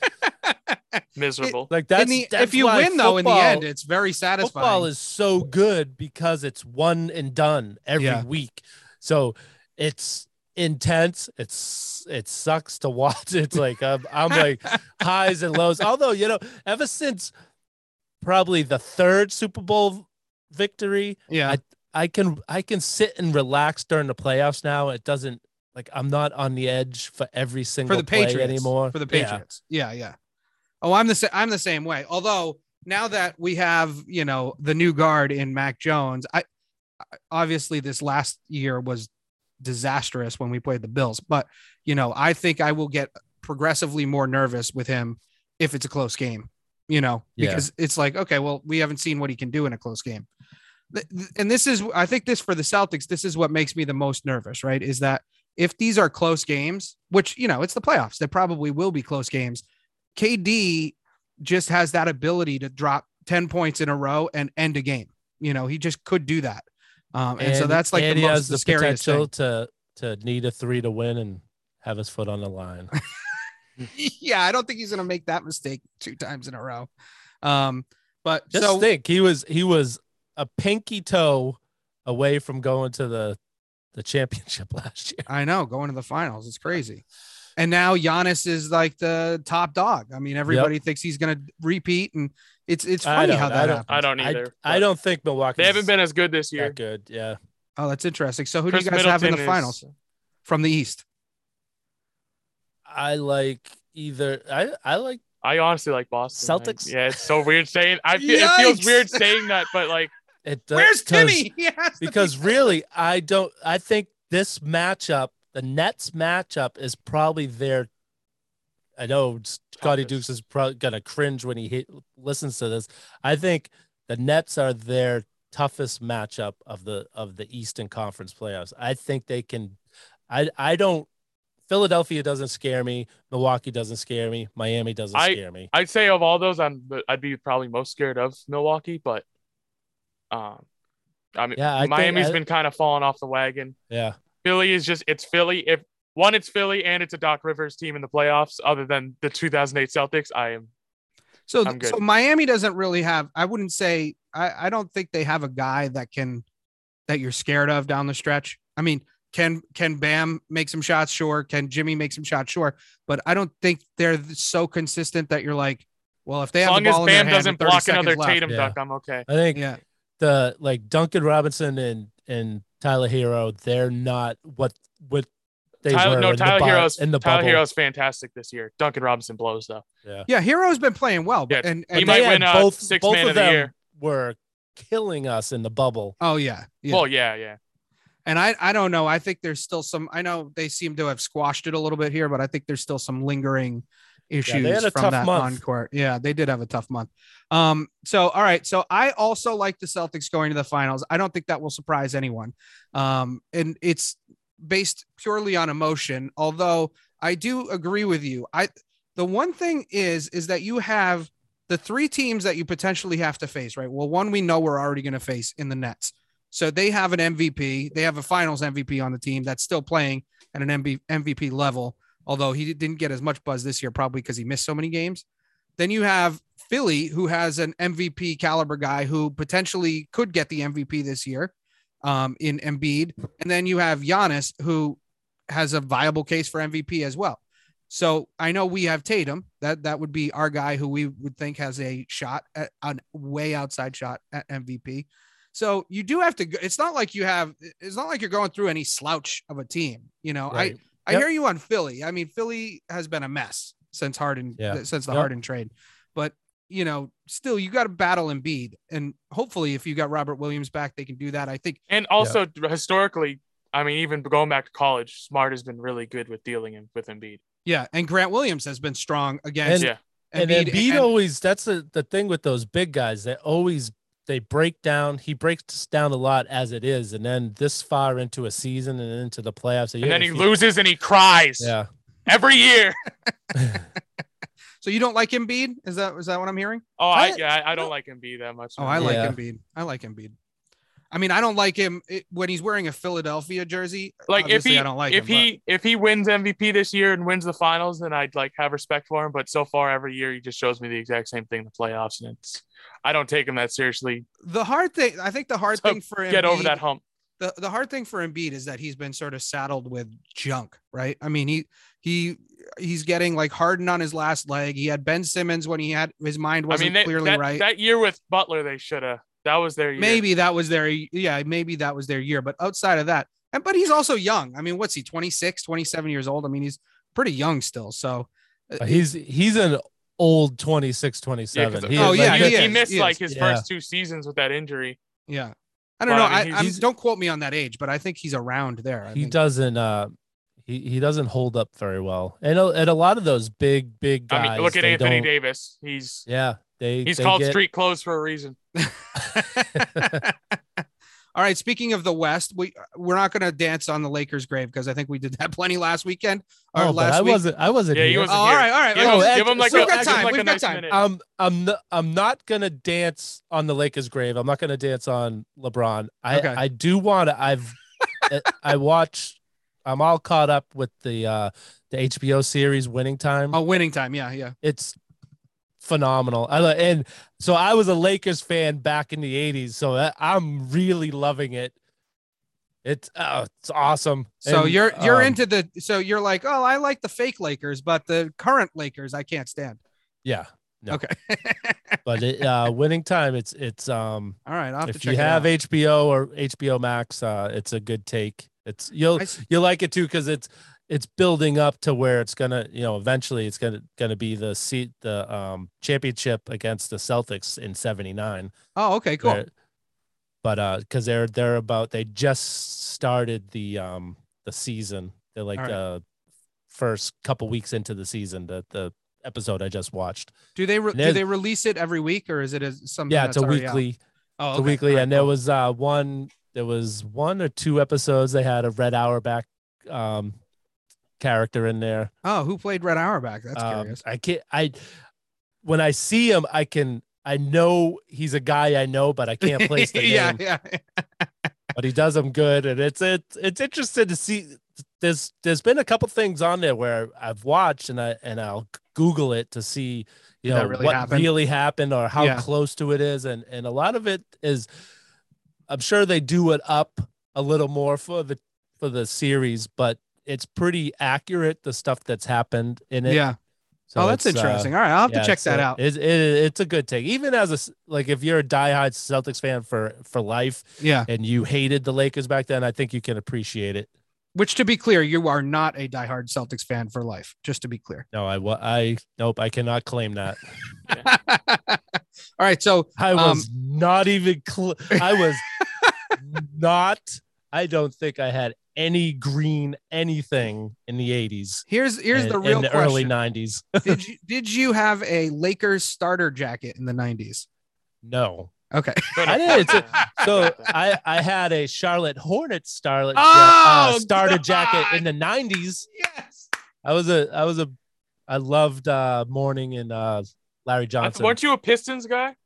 Miserable. like In that's, the- that's if you why win though, in the end, it's very satisfying. football is so good because it's one and done every Yeah. week. So it's intense. It's it sucks to watch. It's like I'm, I'm like highs and lows. Although you know, ever since probably the third Super Bowl victory, yeah, I can I can sit and relax during the playoffs now. It doesn't like I'm not on the edge for every single for the play Patriots anymore. For the Patriots, yeah, yeah. Oh, I'm the I'm the same way. Although now that we have you know the new guard in Mac Jones, I I- obviously this last year was disastrous when we played the Bills, but you know I think I will get progressively more nervous with him if it's a close game. You know, Yeah. because it's like okay, well we haven't seen what he can do in a close game. And this is, I think, this for the Celtics, this is what makes me the most nervous, right? Is that if these are close games, which you know it's the playoffs, they probably will be close games. KD just has that ability to drop 10 points in a row and end a game. You know, he just could do that. Um, and, so that's like and the he most has the the scariest potential thing. to to need a three to win and have his foot on the line. yeah, I don't think he's gonna make that mistake two times in a row. Um, but Just so think, he was he was a pinky toe away from going to the the championship last year. I know going to the finals, it's crazy. And now Giannis is like the top dog. I mean, everybody thinks he's gonna repeat, and it's it's I funny don't- how that don't- happens. I don't either. I but don't think Milwaukee. They haven't been as good this year. that good. Yeah, Oh, that's interesting. So who Chris do you guys have in the finals is- from the East? I like either. I I like I honestly like Boston. Like, Celtics? yeah, it's so weird saying. I feel, it feels weird saying that, but like, it. does- Where's Timmy? To be Because really, I don't. I think this matchup, the Nets matchup, is probably their. I know Scotty Dukes is probably gonna cringe when he hit, listens to this. I think the Nets are their toughest matchup of the of the Eastern Conference playoffs. I think they can. I I don't. Philadelphia doesn't scare me. Milwaukee doesn't scare me. Miami doesn't I- scare me. I'd say of all those, I'm I'd be probably most scared of Milwaukee, but um, I mean, Yeah, I Miami's I- been kind of falling off the wagon. Yeah. Philly is just it's Philly. If one, it's Philly, and it's a Doc Rivers team in the playoffs. Other than the 2008 Celtics, I am So, I'm good. so Miami doesn't really have. I wouldn't say. I, I don't think they have a guy that can that you're scared of down the stretch. I mean, can can Bam make some shots? Sure. Can Jimmy make some shots? Sure. But I don't think they're so consistent that you're like, well, if they as have long the as ball in their Bam hand doesn't 30 block seconds another left- Tatum Yeah. duck, I'm okay. I think Yeah. The like Duncan Robinson and and Tyler Herro, they're not what what they Tyler, were no, in the Tyler bu- Herro's in the Tyler bubble. Herro's fantastic this year. Duncan Robinson blows though. Yeah, yeah, Herro's been playing well, but Yeah, and, he might They had win, uh, both sixth both man of of the them year. were killing us in the bubble. oh yeah, yeah. Well, yeah, yeah. And I, I don't know. I think there's still some. I know they seem to have squashed it a little bit here, but I think there's still some lingering issues had a from tough that month. on court. Yeah, they did have a tough month. Um. So all right. So I also like the Celtics going to the finals. I don't think that will surprise anyone. Um. And it's based purely on emotion. Although I do agree with you. I the one thing is is that you have the three teams that you potentially have to face. Right. Well, one we know we're already going to face in the Nets. So they have an MVP. They have a finals MVP on the team that's still playing at an MV, MVP level. Although he didn't get as much buzz this year, probably because he missed so many games. Then you have Philly, who has an MVP caliber guy who potentially could get the MVP this year um, in Embiid. And then you have Giannis, who has a viable case for MVP as well. So I know we have Tatum. That that would be our guy who we would think has a shot at an way outside shot at MVP. So you do have to. It's not like you have. It's not like you're going through any slouch of a team. You know, Right. I I Yep. hear you on Philly. I mean, Philly has been a mess since Harden Yeah. since the Yep. Harden trade, but you know, still you got to battle Embiid, and hopefully, if you got Robert Williams back, they can do that. I think. And also historically, I mean, even going back to college, Smart has been really good with dealing in, with Embiid. Yeah, and Grant Williams has been strong against. yeah. and Embiid Embiid and- always that's the, the thing with those big guys. They always they break down. He breaks down a lot as it is, and then this far into a season and into the playoffs, And then he loses and he cries Yeah, every year. So you don't like Embiid? Is that is that what I'm hearing? Oh, I, I- yeah, I, I don't like Embiid that much. Oh, I like Yeah. Embiid. I like Embiid. I mean, I don't like him eh, when he's wearing a Philadelphia jersey. like if he I don't like if him, but- he if he wins MVP this year and wins the finals, then I'd like have respect for him. But so far, every year he just shows me the exact same thing in the playoffs, and it's I don't take him that seriously. the hard thing, I think the hard So thing for Embiid, Get over that hump. the, the hard thing for Embiid is that he's been sort of saddled with junk, right? I mean, he he he's getting like hardened on his last leg. He had Ben Simmons when he had his mind wasn't mean, they, clearly that, right. that year with Butler, they should have. That was their year. maybe that was their yeah, maybe that was their year. But outside of that, and but he's also young. I mean, what's he 26, 27 years old? I mean, he's pretty young still. So uh, he's he's an old 26, Yeah, He Oh, is, yeah, like, he, he he missed he like his Yeah. first two seasons with that injury. yeah. I don't But, know. I I, mean, I'm, don't quote me on that age, but I think he's around there. I he think. doesn't uh he, he doesn't hold up very well. And a, and a lot of those big big guys. I mean, look at Anthony Davis. He's Yeah, they he's they called get- street clothes for a reason. All right. Speaking of the West, we we're not going to dance on the Lakers' grave because I think we did that plenty last weekend or Oh, last I week. wasn't I wasn't Yeah, he here. Oh, wasn't all here. right, all right. Give, Oh, him, give him like so a, we've got time, like we've got nice time. minute. Um, I'm n- I'm not gonna dance on the Lakers' grave. I'm not gonna dance on LeBron. I Okay. I do want to. I've I- I watch. I'm all caught up with the uh the HBO series Winning Time. Oh, winning time. Yeah, yeah. It's phenomenal. I and so I was a Lakers fan back in the '80s. So I- I'm really loving it. It's oh, it's awesome. So And, you're you're um, into the so you're like, oh, I like the fake Lakers, but the current Lakers I can't stand. yeah. No. Okay. But it, uh, Winning Time. It's it's um. all right. I'll have if you have out. HBO or HBO Max, uh, it's a good take. It's you'll I you'll like it too because it's it's building up to where it's gonna you know eventually it's gonna gonna be the seat the um championship against the Celtics in '79. Oh, okay, cool. But uh, because they're they're about they just started the um the season. They're like right. the first couple weeks into the season. The the episode I just watched. Do they re- do they release it every week or is it as something? Yeah, it's a out? weekly. Oh, It's a okay. weekly, right, and there was uh one. There was one or two episodes. They had a Red Auerbach um character in there. Oh, who played Red Auerbach? That's Um, curious. I can't. I when I see him, I can. I know he's a guy I know, but I can't place the yeah, name. yeah. But he does them good, and it's it's it's interesting to see. There's there's been a couple things on there where I've watched, and I and I'll Google it to see you know really what happen? really happened or how Yeah. close to it is, and and a lot of it is. I'm sure they do it up a little more for the for the series, but it's pretty accurate the stuff that's happened in it. yeah. So oh, that's uh, interesting. All right, I'll have yeah, to check that a- out. It's it, it's a good take. Even as a like if you're a diehard Celtics fan for for life Yeah. and you hated the Lakers back then, I think you can appreciate it. Which, to be clear, you are not a diehard Celtics fan for life. Just to be clear. No, I I nope, I cannot claim that. All right, so I Um, was not even cl- I was not I don't think I had any green anything in the 80s. here's here's and- the real in the question. early 90s. did you did you have a Lakers starter jacket in the 90s? no. Okay. I did. It's So I I had a Charlotte Hornets starlet Oh, uh, starter God. jacket in the 90s. yes. I was a I was a I loved uh Mourning and uh Larry Johnson. Weren't you a Pistons guy?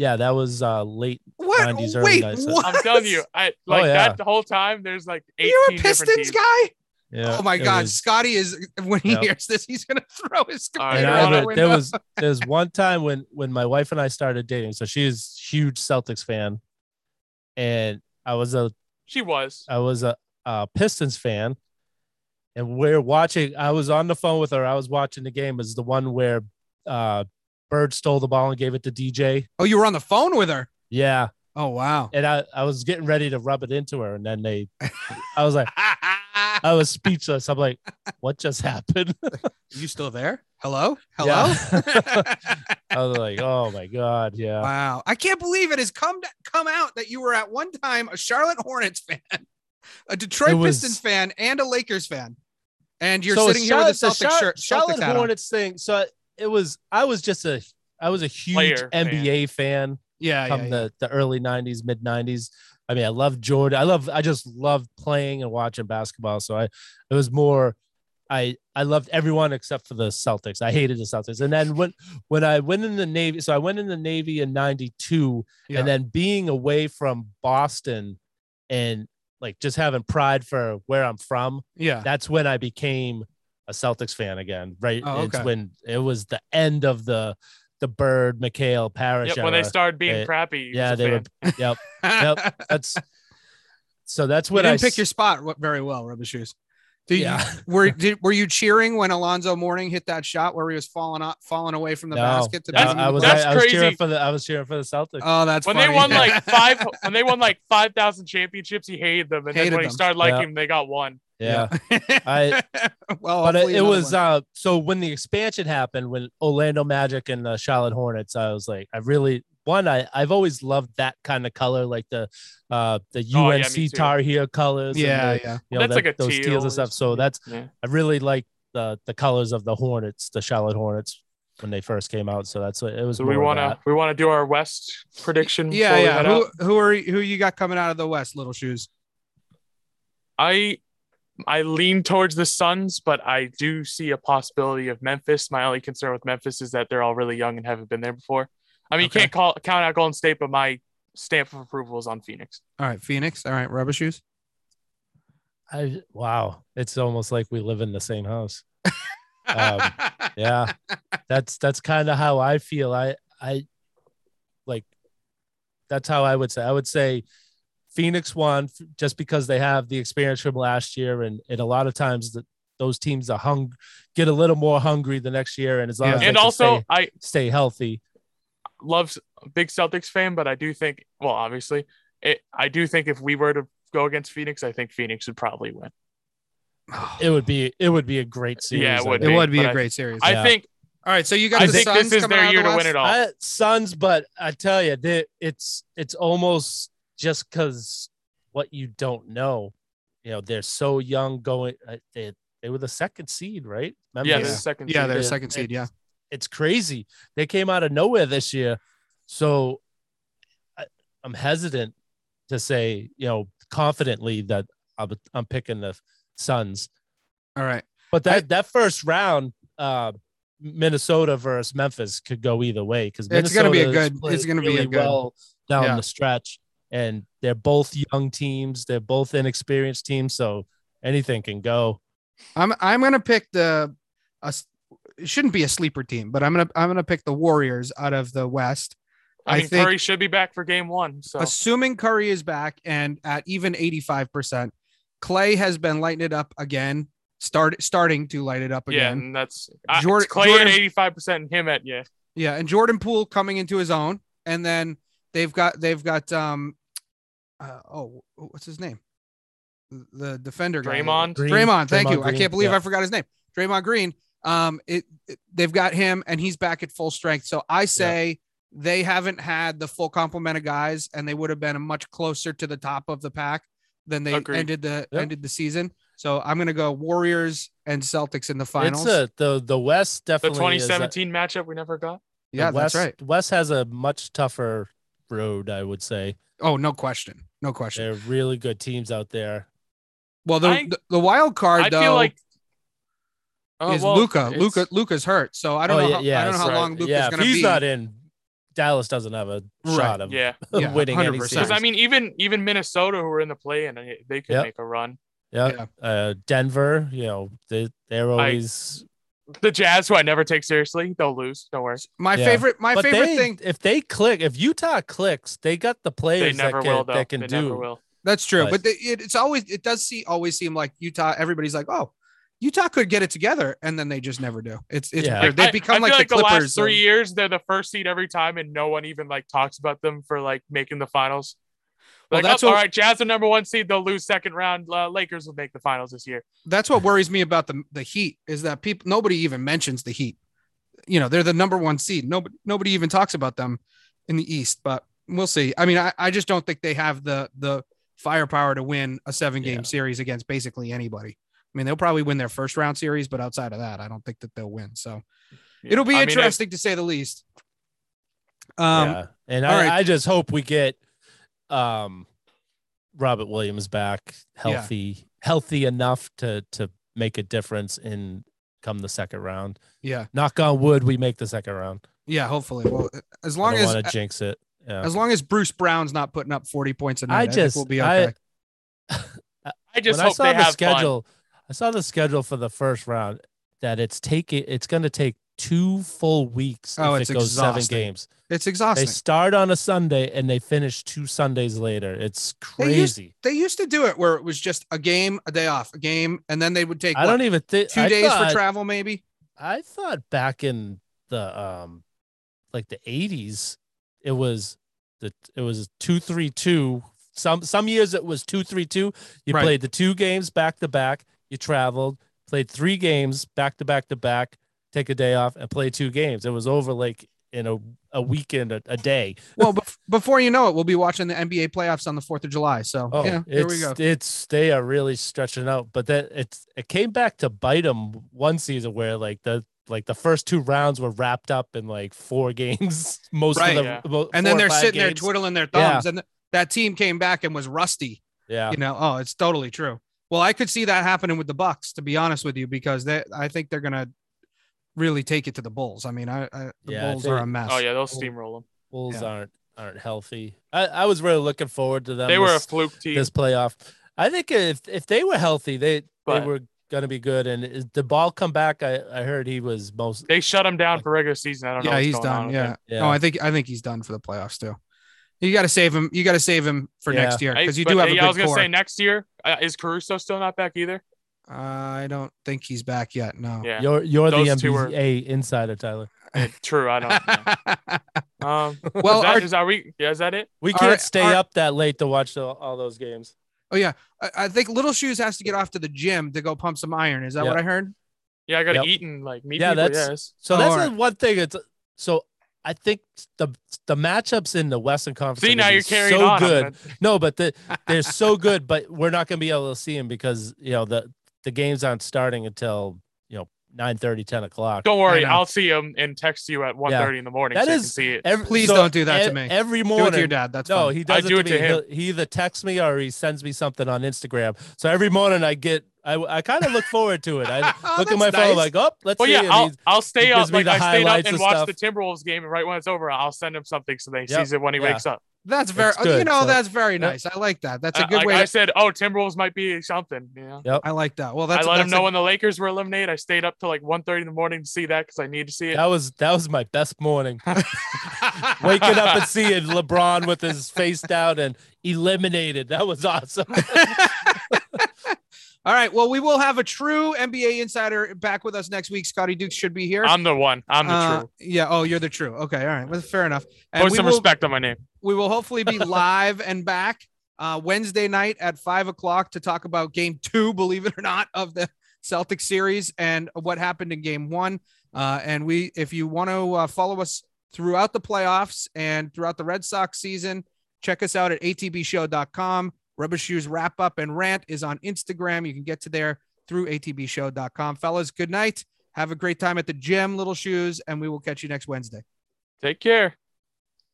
Yeah, that was uh late What? 90s, early Wait, 90s. what? I'm telling you, I like Oh, yeah. that the whole time. There's like 18 You're a Pistons guy? Yeah, oh my God, was- Scotty is when he Yep. hears this, he's gonna throw his All computer and I out the remember there window. was there was one time when when my wife and I started dating. So she's is huge Celtics fan, and I was a She was. I was a, a Pistons fan, and we're watching. I was on the phone with her. I was watching the game. Is the one where uh, Bird stole the ball and gave it to DJ. oh, you were on the phone with her. Yeah, Oh wow. and I I was getting ready to rub it into her, and then they, I was like, I was speechless. I'm like, what just happened? you still there? Hello? Hello? Yeah. I was like, oh my god, yeah. wow. I can't believe it has come come out that you were at one time a Charlotte Hornets fan, a Detroit was- Pistons fan, and a Lakers fan. And you're So sitting here with a Charlotte- the Celtics Char- shirt. Charlotte Celtics on. Hornets thing. So it was. I was just a. I was a huge Player. NBA fan. Yeah, yeah, from yeah. the the early 90s mid 90s i mean i love jordan i love i just love playing and watching basketball so i it was more i i loved everyone except for the celtics i hated the celtics and then when when i went in the navy so i went in the navy in 92 Yeah. and then being away from boston and like just having pride for where i'm from yeah. that's when i became a celtics fan again right Oh, it's when it was the end of the the bird McHale Parish Yep, when they started being They- crappy. yeah was a they were fan. yep yep that's so that's you what didn't I pick your spot very well, Rubba Shoes. Did you- Yeah. were did, were you cheering when Alonzo Mourning hit that shot where he was falling up, falling away from the no, basket? To no, beat him I in was That's I, I was cheering crazy. for the I was cheering for the Celtics. Oh, that's when funny. they won like five when they won like five thousand championships, he hated them. And Hated then when them. he started liking Yeah. them, they got one. Yeah. I well, But it, it was one. uh so when the expansion happened when Orlando Magic and the Charlotte Hornets, I was like, I really one, I, I've always loved that kind of color, like the uh the Oh, yeah, UNC. Tar Heel colors. and yeah, the, yeah. you know, That's that- like a those teal teals and stuff. So that's Yeah. I really like the the colors of the Hornets, the Charlotte Hornets when they first came out. So that's what it was. So we want to we want to do our West prediction. Yeah, yeah. Who out? who are who you got coming out of the West? Little shoes. I I lean towards the Suns, but I do see a possibility of Memphis. My only concern with Memphis is that they're all really young and haven't been there before. I mean, Okay. you can't call count out Golden State, but my stamp of approval is on Phoenix. All right, Phoenix. All right, Rubba Shoes. I wow, it's almost like we live in the same house. Um, yeah, that's that's kind of how I feel. I I like that's how I would say. I would say Phoenix won just because they have the experience from last year, and and a lot of times that those teams are hung get a little more hungry the next year, and as long Yeah. as And can also, stay, I stay healthy. Loves big Celtics fan, but I do think, well, obviously, it, I do think if we were to go against Phoenix, I think Phoenix would probably win. It would be it would be a great series. Yeah, it I would it would be but a I- great series. I Yeah. think All right, so you got I the think Suns this is their year the to win it all. I, Suns, but I tell you, they, it's it's almost just because what you don't know. You know, they're so young. Going, uh, they they were the second seed, right? yeah, they're the second. Yeah, seed. they're Yeah. second seed. Yeah. it's crazy. They came out of nowhere this year, so I, I'm hesitant to say, you know, confidently that I'm, I'm picking the Suns. All right. But that I- that first round, uh, Minnesota versus Memphis could go either way because It's gonna be a good- it's gonna be a good- well down Yeah. the stretch, and they're both young teams. They're both inexperienced teams, so anything can go. I'm I'm gonna pick the. A, s- it shouldn't be a sleeper team, but I'm gonna I'm gonna pick the Warriors out of the West. I I mean, think- Curry should be back for game one. So Assuming Curry is back and at even 85%, Clay has been lighting it up again. Start starting to light it up yeah, again. and that's Jordan- it's Clay Jordan- at eighty five percent and him at yeah. Yeah, and Jordan Poole coming into his own, and then they've got they've got um, uh, oh, what's his name? The defender guy. Draymond. Green- Draymond, thank Draymond you. I can't believe yeah. I forgot his name. Draymond Green. Um, it, it- they've got him, and he's back at full strength. So I say they haven't had the full complement of guys, and they would have been much closer to the top of the pack than they Agreed. ended the Yep. ended the season. So I'm gonna go Warriors and Celtics in the finals. It's a the the West The definitely twenty is a- matchup we never got. yeah, West, that's right. West has a much tougher road, I would say. Oh, no question, no question. They're really good teams out there. Well, the I- the, the wild card I though feel like Oh, is well, Luka. Luka Luka's hurt, so I don't Oh, know. yeah, how, yeah, I don't know how that's long. Luka's yeah, gonna be. he's be. not in, Dallas doesn't have a Right. shot of Yeah, Yeah, winning any 100%. series. because I mean, even even Minnesota who were in the play and they could Yep. make a run. Yeah. Uh, Denver, you know, they they're always The Jazz, who I never take seriously, they'll lose. Don't worry. My Yeah. favorite, my but favorite they, thing. if they click, if Utah clicks, they got the They players that never can, will, though. that can they do. never will. That's true, But- but the, it, it's always it does see always seem like Utah. Everybody's like, oh, Utah could get it together, and then they just never do. It's it's Yeah. They've I- become I feel like, like the the, Clippers. last three of- years, they're the first seed every time, and no one even like talks about them for like making the finals. Well, Like, that's oh, what- all right, Jazz are number one seed. They'll lose second round. Uh, Lakers will make the finals this year. That's what worries me about the the Heat is that people nobody even mentions the Heat. You know, they're the number one seed. Nobody nobody even talks about them in the East, but we'll see. I mean, I, I just don't think they have the the firepower to win a seven game Yeah. series against basically anybody. I mean, they'll probably win their first round series, but outside of that, I don't think that they'll win. So Yeah. it'll be I mean, interesting to say the least. Um, yeah. And I, right. I just hope we get um Robert Williams back healthy, healthy enough to to make a difference in come the second round. yeah, Knock on wood, we make the second round. yeah. Hopefully, well, as I long don't as want to jinx it. Yeah. as long as Bruce Brown's not putting up forty points a night, I I, think just- we'll be I- okay. I just when I hope saw they the have fun. schedule, I saw the schedule for the first round that it's taking it's going to take two full weeks Oh, if it's it goes seven games. it's exhausting. They start on a Sunday and they finish two Sundays later. It's They used- crazy. they used to do it where it was just a game, a day off, a game, and then they would take I what, don't even think two I days thought, for travel, maybe. I thought back in the um like the 80s it was the it was 232 some some years it was 232 you Right. played the two games back to back you traveled played three games back to back to back take a day off and play two games it was over like in a, a weekend a, a day Well, bef- before you know it, we'll be watching the NBA playoffs on the Fourth of July. So oh yeah, it's here we go. it's they are really stretching out but that it's it came back to bite them one season where like the like the first two rounds were wrapped up in like four games most Right. of the Yeah. mo- And then they're five sitting there twiddling their Yeah. thumbs, and th- that team came back and was rusty. yeah You know, oh, it's totally true. Well, I could see that happening with the Bucks, to be honest with you, because they, I think they're gonna really take it to the Bulls. I mean, I, I the Yeah, I Bulls are a mess. Oh yeah, they'll steamroll them. Bulls Yeah. aren't aren't healthy I, I was really looking forward to them They were a fluke team. this playoff I think if if they were healthy they But- they were gonna be good and is the ball come back I, I heard he was most They shut him down for regular season. I don't know. yeah, what's he's going done. with Yeah. Yeah. No, I think I think he's done for the playoffs too. You got to save him. You got to save him for Yeah. next year because you but, do have a yeah, I was gonna core. say next year uh, is Caruso still not back either? I don't think he's back yet. No. Yeah, you're you're the Those two were- NBA insider Tyler true. I don't. know. Um, well, is that, our- is, are we? Yeah, is that it? we can't right, stay all right. up that late to watch the, all those games oh yeah, I, I think Little Shoes has to get off to the gym to go pump some iron. Is that Yeah. what I heard? Yeah, I got to Yep. eat and like meet Yeah, people. that's- yes. So Oh, that's right. one thing. It's so I think the the matchups in the Western Conference. See now you're carrying so on. Good. No, but the, they're so good, but we're not going to be able to see them because you know the the games aren't starting until you know 9 30 10 o'clock. Don't worry, know. Uh, I'll see him and text you at 1.30 in the morning That so you is- can see it. Every, Please don't do that to e- me. Every Do it morning. to your dad. That's no, fine. he does I it do to it me. to him. He'll- He either texts me or he sends me something on Instagram. So every morning I get, I, I kind of look forward to it. I Oh, look at my that's phone like, oh, let's Well, see. yeah, I'll, I'll stay he up. Like I stayed up highlights and and watched stuff. the Timberwolves game, and right when it's over, I'll send him something so they Yep. sees it when he Yeah. wakes up. That's very. It's you know, so- that's very nice. I like that. That's a Uh, good like way. I to, said, oh, Timberwolves might be something. You know, I like that. Well, that's. I that's. let him that's know a- when the Lakers were eliminated. I stayed up till like 1.30 in the morning to see that because I need to see it. that was that was my best morning. Waking up and seeing LeBron with his face down and eliminated. That was awesome. All right. Well, we will have a true NBA insider back with us next week. Scotty Dukes should be here. I'm the one. I'm the Uh, true. Yeah. Oh, you're the true. Okay. All right. Well, fair enough. And Put some will, respect on my name. we will hopefully be live and back uh, Wednesday night at five o'clock to talk about game two, believe it or not, of the Celtic series and what happened in game one. Uh, and we, if you want to uh, follow us throughout the playoffs and throughout the Red Sox season, check us out at atbshow.com. Rubba Shoes wrap up and rant is on Instagram. You can get to there through atbshow.com. Fellas, good night. Have a great time at the gym, Little Shoes, and we will catch you next Wednesday. Take care.